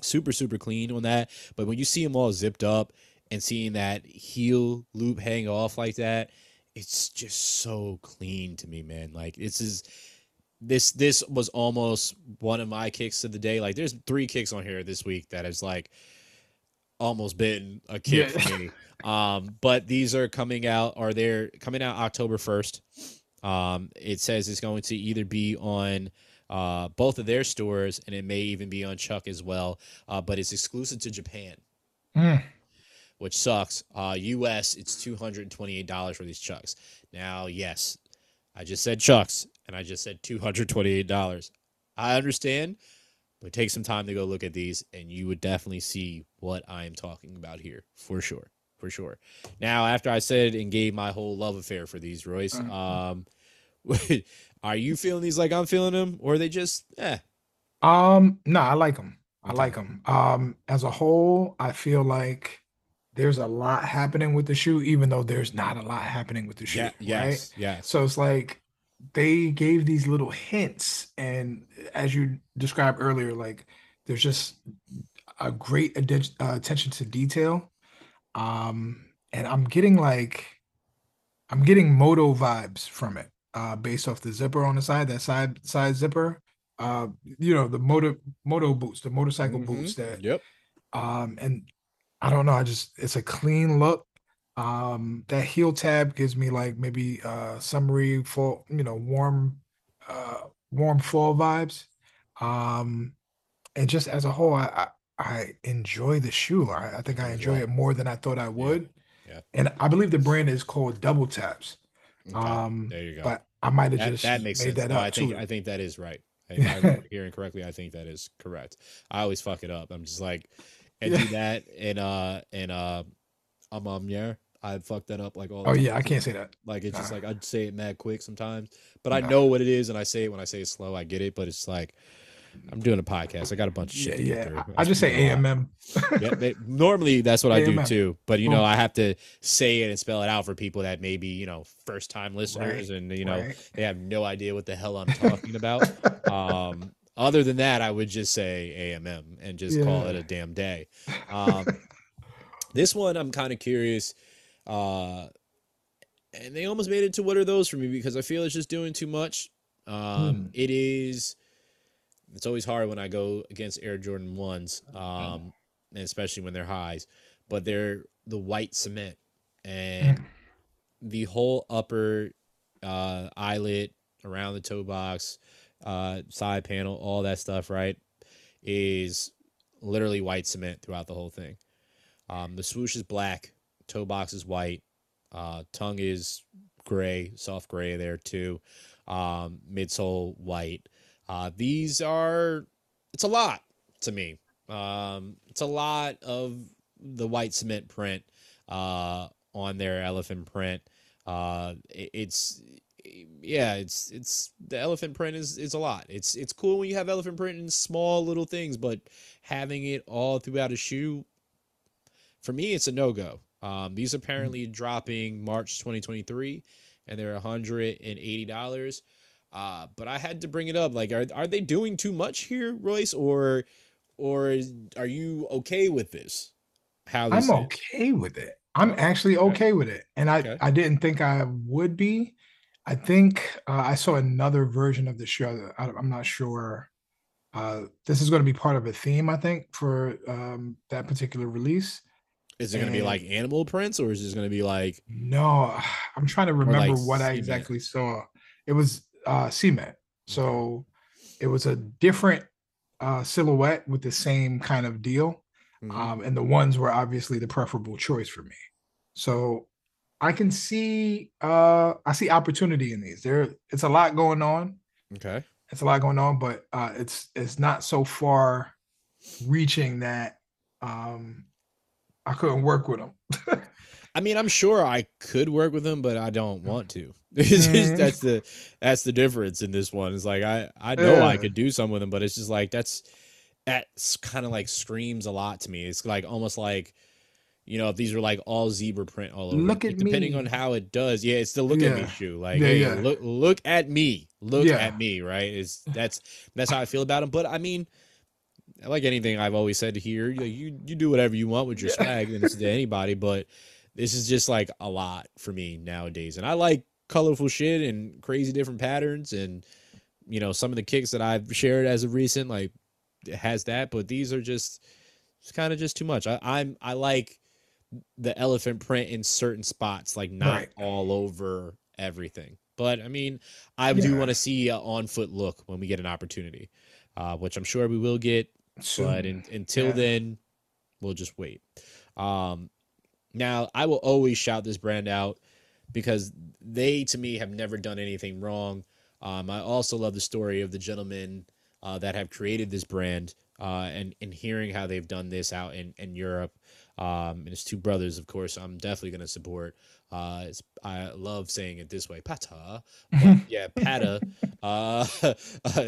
super super clean on that. But when you see them all zipped up and seeing that heel loop hang off like that, it's just so clean to me, man. Like this is this this was almost one of my kicks of the day. Like there's three kicks on here this week that is like almost been a kick Yeah. for me. Um, but these are coming out, are they're coming out October first. Um, it says it's going to either be on uh, both of their stores, and it may even be on Chuck as well. Uh, but it's exclusive to Japan, Mm. which sucks. Uh, U.S. It's two hundred and twenty-eight dollars for these Chucks. Now, yes, I just said Chucks, and I just said two hundred twenty-eight dollars. I understand, but take some time to go look at these, and you would definitely see what I am talking about here for sure, for sure. Now, after I said and gave my whole love affair for these, Royce, Mhm. um, are you feeling these like I'm feeling them, or are they just eh? Um, no, I like them. I like them. Um, as a whole, I feel like there's a lot happening with the shoe, even though there's not a lot happening with the shoe, Yeah, right? yes, yes. So it's like they gave these little hints, and as you described earlier, like there's just a great uh, attention to detail. Um, and I'm getting like I'm getting moto vibes from it, uh, based off the zipper on the side, that side side zipper. Uh, you know, the motor moto boots, the motorcycle Mhm. boots that Yep. um, and I don't know, I just it's a clean look. Um, that heel tab gives me like maybe uh summery fall, you know, warm uh warm fall vibes. Um, and just as a whole, I I, I enjoy the shoe. I, I think I enjoy it more than I thought I would. yeah. And I believe the brand is called Double Taps. Okay, Um, there you go. but I might have just that makes made sense. that No, up I think too. I think that is right. If I'm hearing correctly, I think that is correct. I always fuck it up. I'm just like, and do that and uh and uh, um um yeah. I fuck that up like all. the Oh time. yeah, I can't say that. Like it's just like I'd say it mad quick sometimes, but I know what it is, and I say it when I say it slow. I get it, but it's like I'm doing a podcast. I got a bunch of Yeah, shit to get yeah. through. I, just say speak a lot. AMM. Yeah, they- normally that's what I do too. But you know, I have to say it and spell it out for people that maybe you know first time listeners, and you know Right. they have no idea what the hell I'm talking about. Um, other than that, I would just say AMM and just call it a damn day. Um, this one, I'm kind of curious. Uh, and they almost made it to what are those for me because I feel it's just doing too much. Um, Hmm. It is. It's always hard when I go against Air Jordan ones, um, and especially when they're highs. But they're the white cement and Mm. the whole upper uh, eyelet around the toe box, uh, side panel, all that stuff, right, is literally white cement throughout the whole thing. Um, the swoosh is black, toe box is white, uh, tongue is gray, soft gray there too. Um, midsole white. Uh, these are it's a lot to me. Um, it's a lot of the white cement print uh, on their elephant print. Uh, it, it's yeah, it's it's the elephant print is is a lot. It's it's cool when you have elephant print in small little things, but having it all throughout a shoe, for me, it's a no go. Um, these apparently dropping March 2023, and they're 180 dollars. Uh, but I had to bring it up. Like, are are they doing too much here, Royce, or or are you okay with this? How this I'm is? okay with it. I'm actually okay. with it, and I Okay. I didn't think I would be. I think uh, I saw another version of the show. I, I'm not sure. Uh, this is going to be part of a theme, I think, for um, that particular release. Is it gonna be like animal prints, or is this gonna be like no, I'm trying to remember like what I exactly saw. It was uh, cement, so it was a different uh, silhouette with the same kind of deal. hmm um, and the ones were obviously the preferable choice for me. So I can see uh, I see opportunity in these. There, it's a lot going on. Okay. It's a lot going on, but uh, it's it's not so far reaching that um, I couldn't work with them. I mean, I'm sure I could work with them, but I don't want to. Just- Mhm. that's the that's the difference in this one. It's like I I know I could do some with them, but it's just like that's that's kind of like screams a lot to me. It's like almost like you know if these were like all zebra print all over, Look like, at depending on how it does. Yeah, it's the look at me shoe. Like, Yeah, hey, yeah. look look at me, look Yeah. at me. Right? Is that's that's how I feel about them. But I mean. Like anything I've always said here, you you, you do whatever you want with your Yeah. swag, and it's to anybody. But this is just like a lot for me nowadays. And I like colorful shit and crazy different patterns and you know, some of the kicks that I've shared as of recent, like it has that, but these are just it's kind of just too much. I, I'm I like the elephant print in certain spots, like not Right. all over everything. But I mean, I do want to see a on foot look when we get an opportunity, uh, which I'm sure we will get but in, until Yeah. then we'll just wait um now i will always shout this brand out because they to me have never done anything wrong. Um i also love the story of the gentlemen uh, that have created this brand uh and and hearing how they've done this out in in europe um and his two brothers of course i'm definitely going to support. Uh it's, i love saying it this way Patta yeah Patta. Uh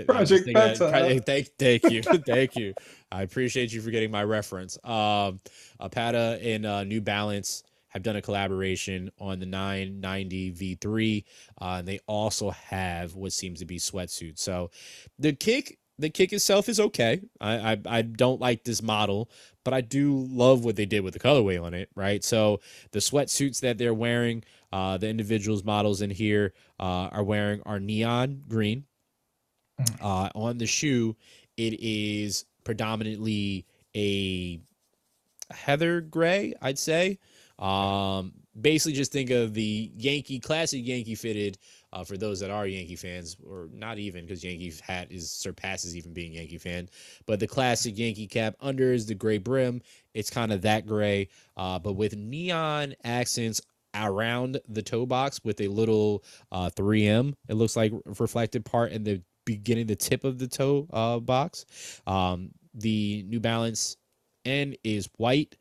Project thinking that- Patta. Thank thank you thank you. I appreciate you for getting my reference. Um uh, Patta and uh new balance have done a collaboration on the 990 v3 uh and they also have what seems to be sweatsuits. So the kick the kick itself is okay. I, I i don't like this model but i do love what they did with the colorway on it right? So the sweatsuits that they're wearing uh the individuals models in here uh are wearing are neon green. Mm. uh on the shoe it is predominantly a heather gray i'd say. Um basically just think of the yankee classic yankee fitted uh, for those that are yankee fans or not even because yankee hat is surpasses even being yankee fan but the classic yankee cap under is the gray brim. It's kind of that gray uh, but with neon accents around the toe box with a little uh, 3m it looks like reflected part in the beginning the tip of the toe uh, box. Um, the new balance n is white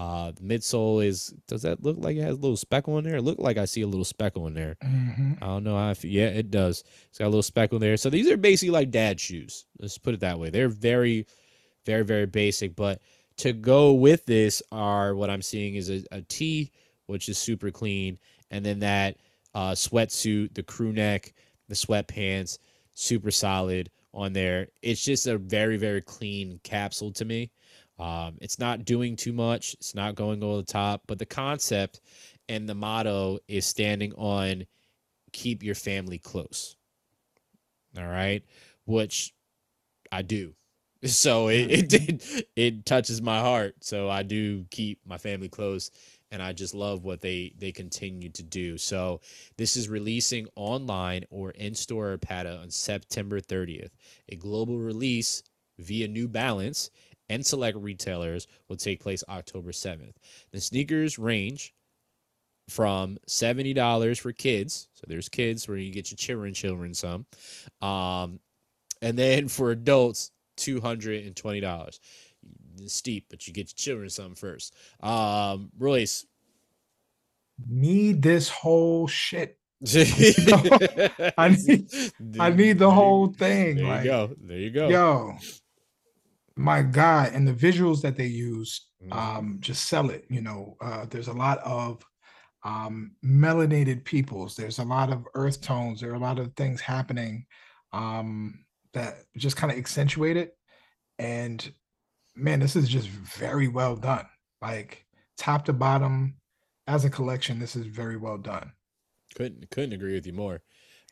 uh, the midsole is. Does that look like it has a little speckle in there? It look like I see a little speckle in there. Mhm. I don't know how I feel. Yeah, it does. It's got a little speckle there. So these are basically like dad shoes. Let's put it that way. They're very, very, very basic. But to go with this are what I'm seeing is a, a tee, which is super clean, and then that uh, sweatsuit, the crew neck, the sweatpants, super solid on there. It's just a very, very clean capsule to me. Um, it's not doing too much. It's not going over the top, but the concept and the motto is standing on keep your family close. All right, which I do. So it it did it touches my heart. So I do keep my family close, and I just love what they they continue to do. So this is releasing online or in store Patta on September 30th. A global release via New Balance and select retailers will take place October 7th. The sneakers range from $70 for kids. So there's kids where you get your children, children some. Um, and then for adults, $220. It's steep, but you get your children some first. Um, Royce. Need this whole shit. I need I need the whole thing. There like, you go. There you go. Yo, my God, and the visuals that they use Mhm. um just sell it. You know, uh there's a lot of um melanated peoples, there's a lot of earth tones, there are a lot of things happening um that just kind of accentuate it. And man, this is just very well done. Like top to bottom, as a collection, this is very well done. couldn't couldn't agree with you more.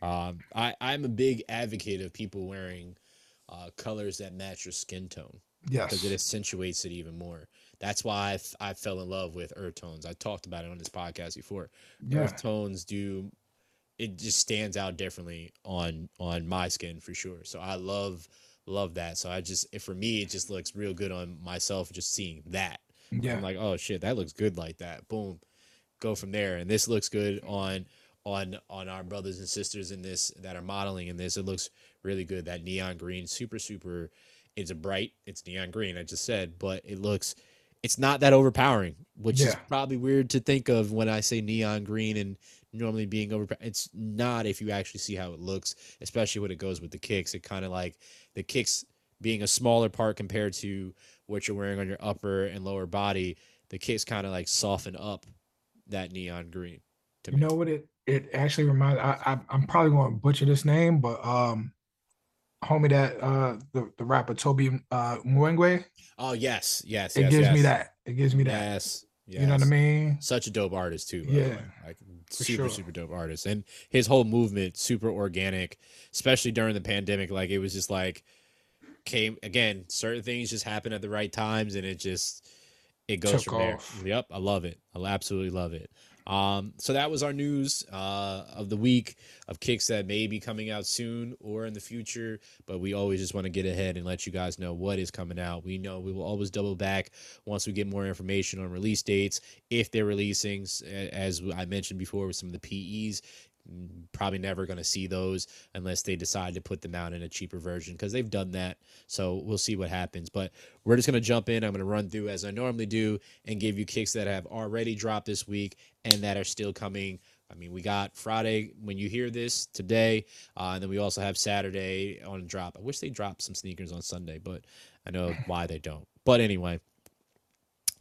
Um, I I'm a big advocate of people wearing uh, colors that match your skin tone Yes. because it accentuates it even more. That's why I, f- I fell in love with earth tones. I talked about it on this podcast before. Yeah. Earth tones do it just stands out differently on on my skin for sure. So I love love that. So I just for me it just looks real good on myself just seeing that. Yeah. I'm like, oh shit, that looks good like that. Boom, go from there. And this looks good on on on our brothers and sisters in this that are modeling in this. It looks really good. That neon green, super super. It's a bright. It's neon green. I just said, but it looks. It's not that overpowering, which is probably weird to think of when I say neon green and normally being over. It's not if you actually see how it looks, especially when it goes with the kicks. It kind of like the kicks being a smaller part compared to what you're wearing on your upper and lower body. The kicks kind of like soften up that neon green. To You me. know what it it actually reminds I, I I'm probably going to butcher this name, but um homie that uh the, the rapper Toby uh Mwengwe, Oh yes, yes, it yes, gives me that. It gives me that. Yes, yes. You know what I mean? Such a dope artist too. By Yeah, the way. like super sure. super dope artist, and his whole movement super organic, especially during the pandemic. Like it was just like came again. Certain things just happen at the right times, and it just it goes Took from there. Yep, I love it. I absolutely love it. Um, so that was our news uh, of the week of kicks that may be coming out soon or in the future. But we always just want to get ahead and let you guys know what is coming out. We know we will always double back once we get more information on release dates if they're releasing. As I mentioned before, with some of the PEs, probably never going to see those unless they decide to put them out in a cheaper version because they've done that. So we'll see what happens. But we're just going to jump in. I'm going to run through as I normally do and give you kicks that have already dropped this week and that are still coming. I mean, we got Friday when you hear this today, uh, and then we also have Saturday on drop. I wish they dropped some sneakers on Sunday, but I know why they don't. But anyway,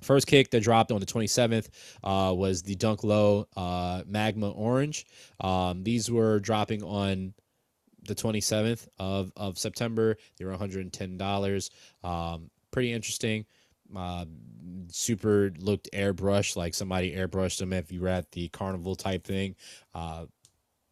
First kick that dropped on the 27th uh, was the Dunk Low uh, Magma Orange. Um, these were dropping on the 27th of, of September. They were $110. Um, pretty interesting. Uh, super looked airbrushed, like somebody airbrushed them if you were at the carnival type thing. Uh,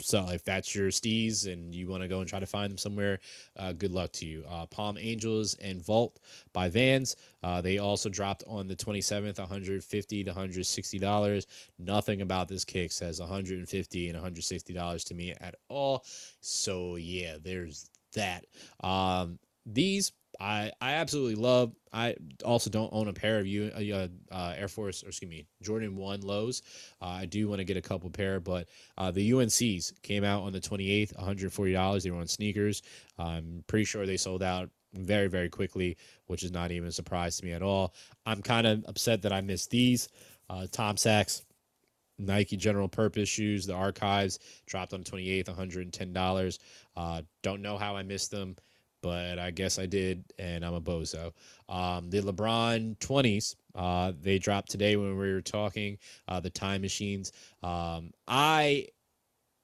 so if that's your steez and you want to go and try to find them somewhere, uh, good luck to you. Uh, Palm Angels and Vault by Vans. Uh, they also dropped on the 27th, 150 to 160 dollars. Nothing about this kick says 150 and 160 dollars to me at all. So yeah, there's that. Um, these I I absolutely love. I also don't own a pair of you uh, uh, Air Force or excuse me Jordan One lows. Uh, I do want to get a couple pair, but uh, the UNCs came out on the 28th, 140 dollars. They were on sneakers. I'm pretty sure they sold out very very quickly, which is not even a surprise to me at all. I'm kind of upset that I missed these. Uh, Tom Sachs Nike General Purpose shoes, the archives dropped on the 28th, $110. Uh, don't know how I missed them, but I guess I did, and I'm a bozo. Um, the LeBron 20s, uh, they dropped today when we were talking, uh, the time machines. Um, I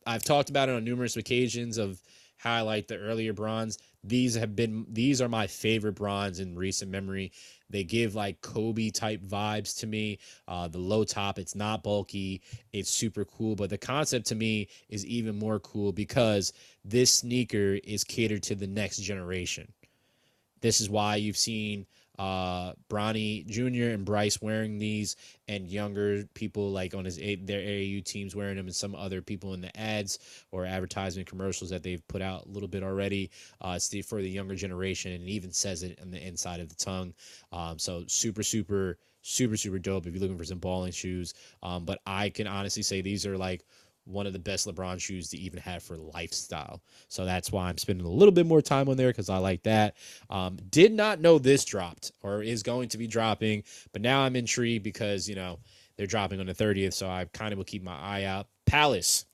I've talked about it on numerous occasions of how I like the earlier Brons. These have been these are my favorite Brons in recent memory. They give like Kobe type vibes to me. Uh, the low top, it's not bulky, it's super cool. But the concept to me is even more cool because this sneaker is catered to the next generation. This is why you've seen uh, Bronny Jr. and Bryce wearing these, and younger people like on his their AAU teams wearing them, and some other people in the ads or advertisement commercials that they've put out a little bit already. Uh, it's the, for the younger generation, and it even says it on the inside of the tongue. Um, so super, super, super, super dope if you're looking for some balling shoes. Um, but I can honestly say these are like one of the best LeBron shoes to even have for lifestyle. So that's why I'm spending a little bit more time on there because I like that. Um, did not know this dropped or is going to be dropping, but now I'm intrigued because, you know, they're dropping on the 30th. So I kind of will keep my eye out. Palace,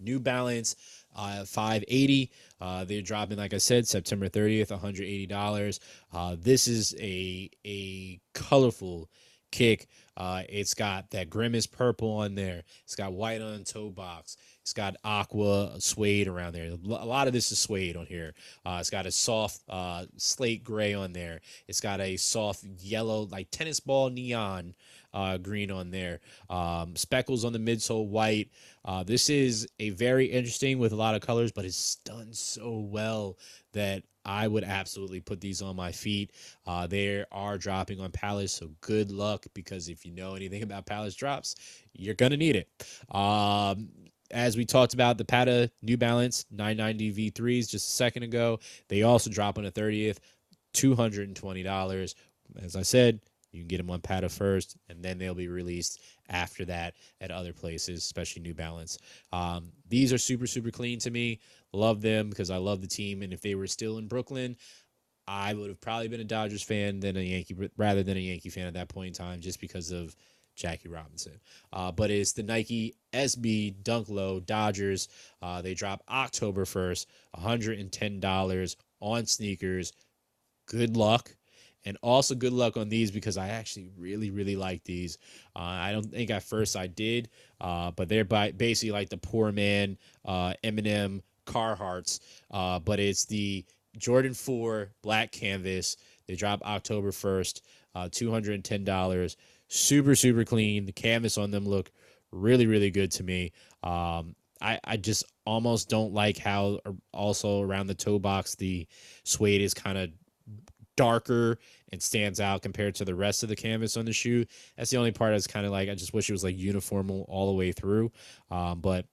New Balance. Uh, 580 uh, they're dropping like i said september 30th $180 uh, this is a a colorful kick uh, it's got that grimace purple on there. It's got white on toe box. It's got aqua suede around there. A lot of this is suede on here. Uh, it's got a soft uh, slate gray on there. It's got a soft yellow, like tennis ball neon uh, green on there. Um, speckles on the midsole white. Uh, this is a very interesting with a lot of colors, but it's done so well that I would absolutely put these on my feet. Uh, they are dropping on Palace, so good luck because if you know anything about Palace drops, you're gonna need it. Um, as we talked about the Patta New Balance 990 V3s just a second ago, they also drop on the 30th, $220. As I said, you can get them on Patta first, and then they'll be released after that at other places, especially New Balance. Um, these are super, super clean to me. Love them because I love the team. And if they were still in Brooklyn, I would have probably been a Dodgers fan than a Yankee, rather than a Yankee fan at that point in time, just because of Jackie Robinson. Uh, but it's the Nike SB Dunk Low Dodgers. Uh, they drop October 1st, $110 on sneakers. Good luck. And also good luck on these because I actually really, really like these. Uh, I don't think at first I did, uh, but they're by basically like the poor man uh, Eminem Carhartts, uh, but it's the Jordan 4 black canvas. They drop October 1st, uh, $210. Super, super clean. The canvas on them look really, really good to me. Um, I, I just almost don't like how uh, also around the toe box the suede is kind of darker and stands out compared to the rest of the canvas on the shoe. That's the only part that's kind of like I just wish it was like uniform all the way through. Um, but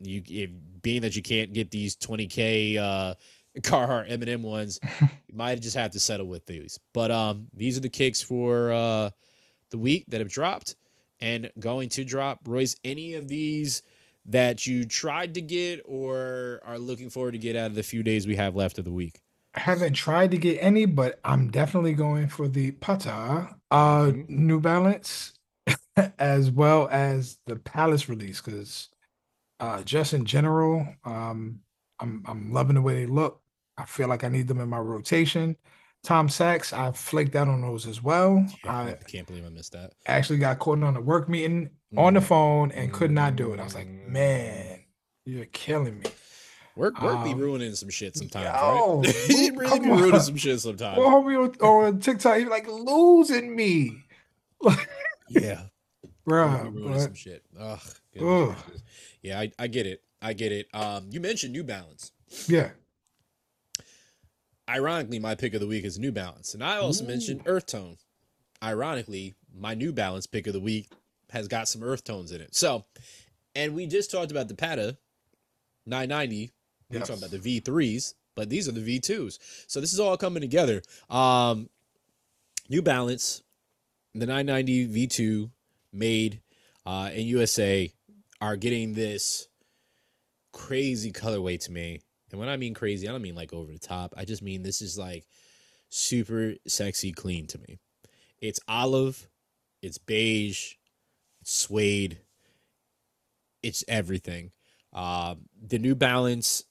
you if, being that you can't get these 20k uh Carhartt Eminem ones, you might just have to settle with these. But um these are the kicks for uh the week that have dropped and going to drop. Royce, any of these that you tried to get or are looking forward to get out of the few days we have left of the week? I haven't tried to get any, but I'm definitely going for the Patta uh mm-hmm. New Balance as well as the Palace release because uh, just in general, um, I'm I'm loving the way they look. I feel like I need them in my rotation. Tom Sachs, I flaked out on those as well. Yeah, I can't believe I missed that. Actually got caught on a work meeting mm. on the phone and could not do it. I was like, mm. man, you're killing me. Work, work um, be ruining some shit sometimes, yo, right? he really be ruining some shit sometimes. Well, homie on, TikTok, he like losing me. yeah, bro, ruining some shit. Ugh, yeah, I, I get it. I get it. Um, you mentioned New Balance. Yeah. Ironically, my pick of the week is New Balance, and I also Ooh. mentioned Earth Tone. Ironically, my New Balance pick of the week has got some Earth Tones in it. So, and we just talked about the Patta 990. Yes. talking about the V3s, but these are the V2s. So this is all coming together. Um, New Balance, the 990 V2 made uh, in USA are getting this crazy colorway to me. And when I mean crazy, I don't mean like over the top. I just mean this is like super sexy clean to me. It's olive, it's beige, it's suede, it's everything. Uh, the New Balance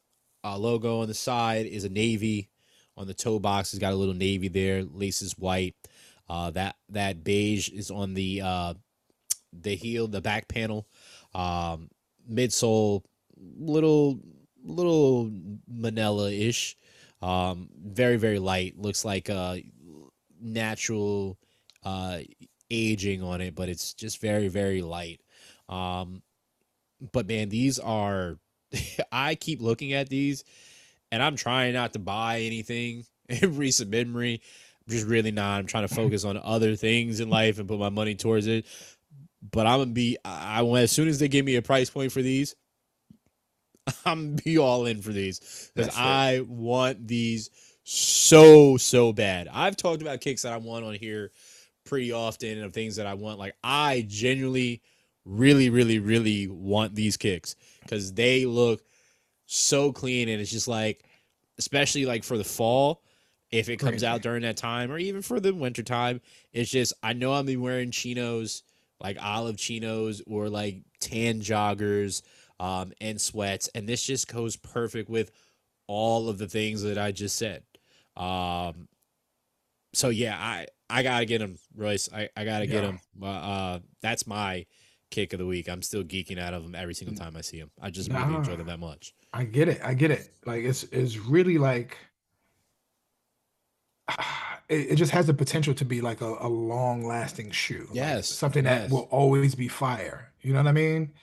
uh, logo on the side is a navy. On the toe box, it's got a little navy there. Laces white. Uh, that that beige is on the uh, the heel, the back panel. Um, midsole, little little manila ish. Um, very very light. Looks like a natural uh, aging on it, but it's just very very light. Um, but man, these are. I keep looking at these, and I'm trying not to buy anything in recent memory, I'm just really not. I'm trying to mm-hmm. focus on other things in life and put my money towards it. But I'm gonna be I, I as soon as they give me a price point for these, I'm gonna be all in for these because I want these so so bad. I've talked about kicks that I want on here pretty often and of things that I want. Like I genuinely, really, really, really want these kicks because they look so clean and it's just like, especially like for the fall, if it comes out during that time or even for the winter time, it's just I know I'm be wearing chinos like olive chinos or like tan joggers um, and sweats, and this just goes perfect with all of the things that I just said. Um, so yeah, I I gotta get him, Royce. I, I gotta get Yeah. him. Uh, uh, that's my kick of the week. I'm still geeking out of him every single time I see him. I just really enjoy them that much. I get it. I get it. Like it's it's really like it, it just has the potential to be like a, a long lasting shoe. like Yes, something yes. that will always be fire. You know what I mean?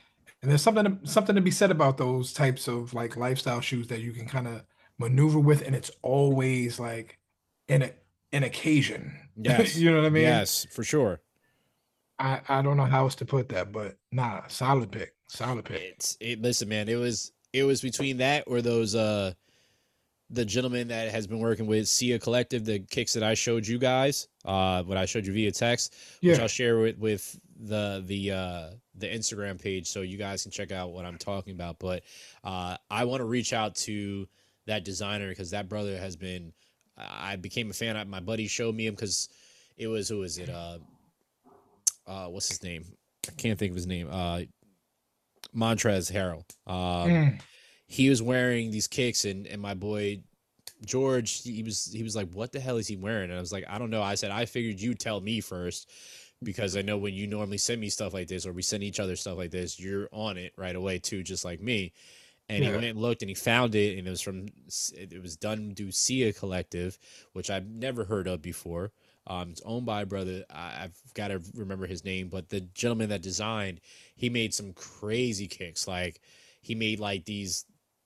And there's something to, something to be said about those types of like lifestyle shoes that you can kind of maneuver with, and it's always like in a an occasion. Yes, you know what I mean? yes, for sure. I I don't know how else to put that, but nah, solid pick, solid pick. It's it. Listen, man. It was it was between that or those uh the gentleman that has been working with Sia Collective, the kicks that I showed you guys, uh, what I showed you via text, which I'll share with with the the uh the Instagram page so you guys can check out what I'm talking about. But uh, I want to reach out to that designer because that brother has been. I became a fan. I- My buddy showed me him because it was who is it? Uh, uh, what's his name? I can't think of his name. Uh, Montrezl Harrell. Um, Mm, he was wearing these kicks and and my boy George he was he was like what the hell is he wearing and I was like I don't know I said I figured you'd tell me first because I know when you normally send me stuff like this or we send each other stuff like this you're on it right away too just like me and he went and looked and he found it and it was from it was done Collective which I've never heard of before um, it's owned by a brother I, I've got to remember his name but the gentleman that designed he made some crazy kicks like he made like these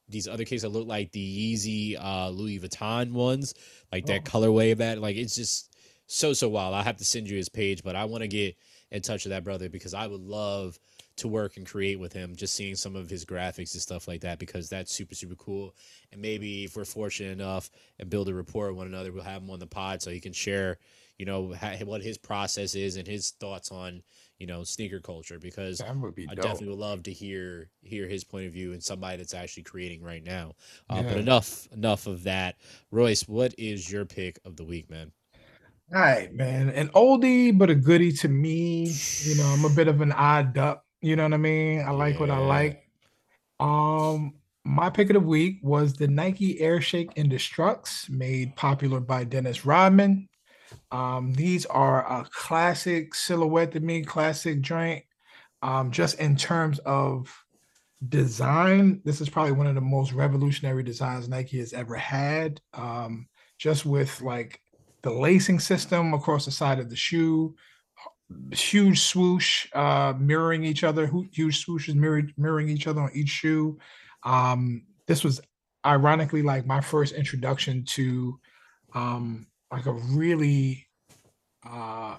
these other kicks that look like the Yeezy uh, Louis Vuitton ones, like that Oh. colorway of that. Like it's just so so wild. I'll have to send you his page, but I want to get in touch with that brother because I would love to work and create with him. Just seeing some of his graphics and stuff like that because that's super super cool. And maybe if we're fortunate enough and build a rapport with one another, we'll have him on the pod so he can share, you know, ha- what his process is and his thoughts on you know sneaker culture because that would be I definitely would love to hear hear his point of view and somebody that's actually creating right now. Uh, But enough enough of that. Royce, what is your pick of the week, man? All right, man. An oldie but a goodie to me. You know, I'm a bit of an odd duck. You know what I mean? I like what I like. Um, my pick of the week was the Nike Air Shake Ndestrukts, made popular by Dennis Rodman. Um, these are a classic silhouette to me, classic joint. Um, just in terms of design, this is probably one of the most revolutionary designs Nike has ever had. Um, just with like the lacing system across the side of the shoe, huge swoosh uh, mirroring each other, huge swooshes mirroring each other on each shoe. Um, this was ironically like my first introduction to um, like a really uh,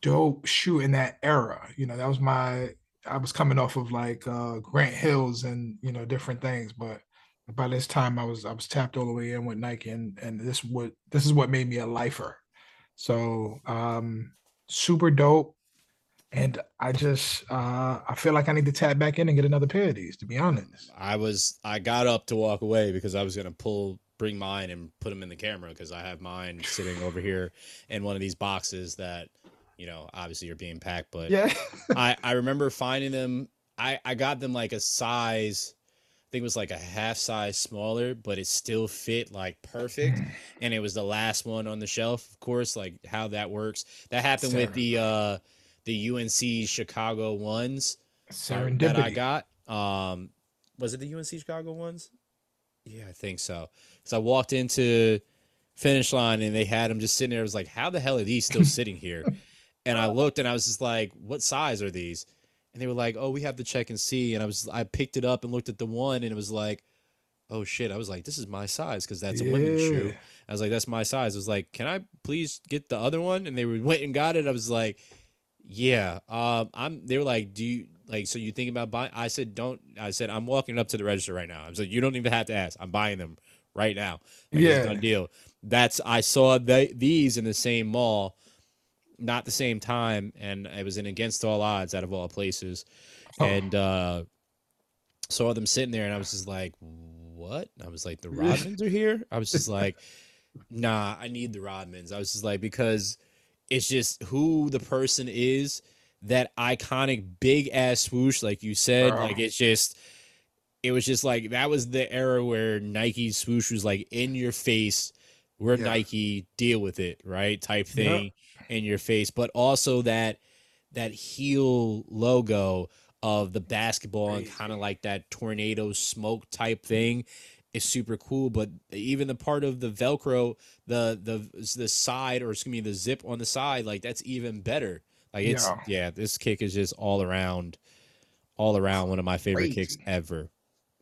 dope shoe in that era. You know, that was my I was coming off of like uh Grant Hills and you know different things, but by this time I was I was tapped all the way in with Nike and and this what this is what made me a lifer. So um super dope. And I just uh I feel like I need to tap back in and get another pair of these, to be honest. I was I got up to walk away because I was gonna pull bring mine and put them in the camera because I have mine sitting over here in one of these boxes that you know obviously are being packed, but Yeah. I I remember finding them. I I got them like a size. I think it was like a half size smaller, but it still fit like perfect. And it was the last one on the shelf, of course. Like how that works. That happened with the uh the UNC Chicago ones Serendipity. that I got. Um, was it the UNC Chicago ones? Yeah, I think so. Because I walked into finish line and they had them just sitting there. I was like, how the hell are these still sitting here? And I looked and I was just like, what size are these? And they were like, oh, we have to check and see. And I was, I picked it up and looked at the one and it was like, oh shit. I was like, this is my size because that's a women's shoe. I was like, that's my size. I was like, can I please get the other one? And they went and got it. I was like, yeah. Um, I'm. They were like, do you like? So you think about buying? I said, don't. I said, I'm walking up to the register right now. I was like, you don't even have to ask. I'm buying them right now. Like, Yeah. done deal. That's I saw the, these in the same mall, not the same time, and it was in Against All Odds out of all places, Oh. and uh, saw them sitting there, and I was just like, what? I was like, the Rodmans are here. I was just like, nah, I need the Rodmans. I was just like because it's just who the person is. That iconic big ass swoosh, like you said, like it's just it was just like that was the era where Nike's swoosh was like in your face. We're Yeah. Nike, deal with it, right? Type thing in your face, but also that that heel logo of the basketball and kind of like that tornado smoke type thing is super cool. But even the part of the Velcro, the the the side or excuse me, the zip on the side, like that's even better. Like it's Yeah. yeah, this kick is just all around, all around one of my favorite kicks ever.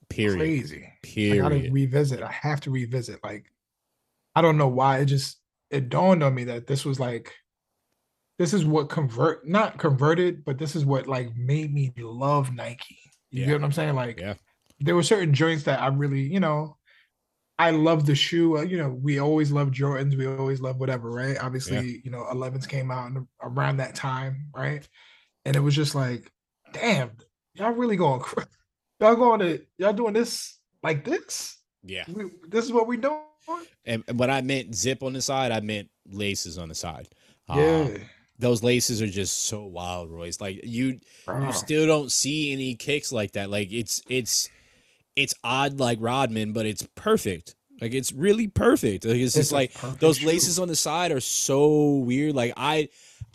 Period. Crazy. I gotta Period. revisit. I have to revisit. Like, I don't know why. It just it dawned on me that this was like, this is what convert not converted, but this is what like made me love Nike. You Yeah. get what I'm saying? Like, Yeah. there were certain joints that I really, you know, I love the shoe. uh, You know, we always love Jordans. We always love whatever, right? Obviously, you know, 11s came out around that time, right? And it was just like, damn, y'all really going, y'all going to, y'all doing this like this? Yeah. We, this is what we doing? And, when I meant zip on the side, I meant laces on the side. Um, Yeah, those laces are just so wild, Royce. Like you, bro. you still don't see any kicks like that. Like it's it's it's odd like Rodman, but it's perfect. Like it's really perfect. Like it's just like those shoe. laces on the side are so weird. Like I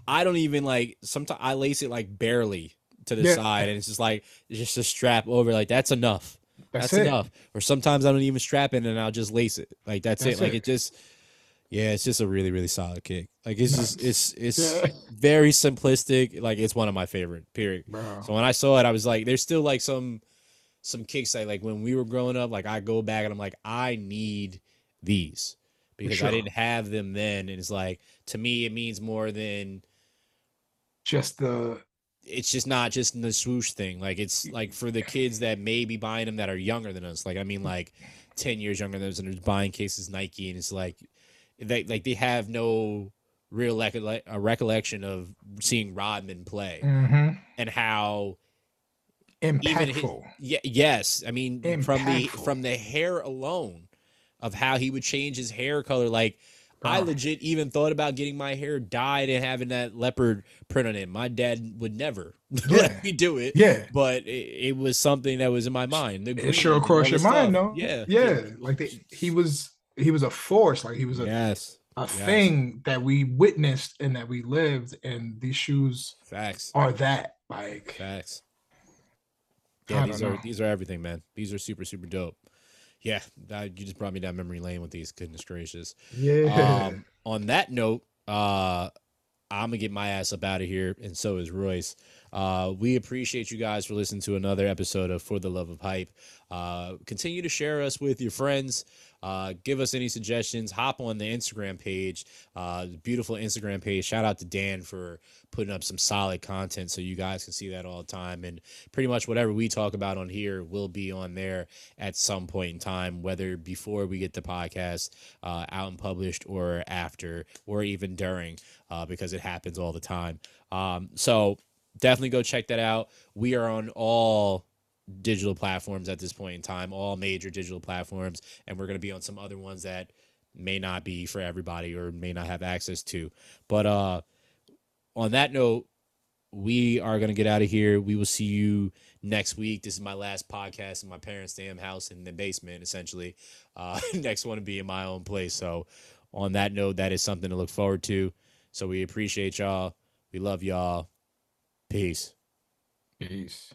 I don't even like sometimes I lace it like barely to the Yeah. side and it's just like it's just a strap over. Like that's enough. That's, That's, enough. Or sometimes I don't even strap it and I'll just lace it. Like that's, That's it. Like it. it just yeah, it's just a really, really solid kick. Like it's just it's it's Yeah. very simplistic. Like it's one of my favorite. Period. Bro. So when I saw it, I was like, there's still like some some kicks that like when we were growing up, like I go back and I'm like, I need these because I didn't have them then. And it's like to me it means more than Just the it's just not just the swoosh thing. Like it's like for the kids that may be buying them that are younger than us. Like I mean like ten years younger than us and they're buying cases Nike and it's like they like they have no real recolle- a recollection of seeing Rodman play mhm, and how even his, impactful. yes. I mean, from the from the hair alone of how he would change his hair color. Like I legit even thought about getting my hair dyed and having that leopard print on it. My dad would never Yeah. let me do it, Yeah. but it, it was something that was in my mind. The It sure crossed your the mind, stuff. though. Yeah, Yeah. Like they, he was he was a force. Like he was a, yes, a yes. thing that we witnessed and that we lived. And these shoes facts, are that. Like facts. Yeah, these are these are everything, man. These are super super dope. Yeah, that, you just brought me down memory lane with these. Goodness gracious. yeah. Um, on that note, uh, I'm gonna get my ass up out of here, and so is Royce. Uh, we appreciate you guys for listening to another episode of For the Love of Hype. Uh, continue to share us with your friends. Uh, give us any suggestions. Hop on the Instagram page, uh, beautiful Instagram page. Shout out to Dan for putting up some solid content so you guys can see that all the time. And pretty much whatever we talk about on here will be on there at some point in time, whether before we get the podcast uh, out and published or after or even during, uh, because it happens all the time. Um, so definitely go check that out. We are on all digital platforms at this point in time, all major digital platforms, and we're going to be on some other ones that may not be for everybody or may not have access to. But uh on that note, we are going to get out of here. We will see you next week. This is my last podcast in my parents' damn house in the basement, essentially. Uh, next one to be in my own place. So, on that note, that is something to look forward to. So, we appreciate y'all. We love y'all. Peace. Peace.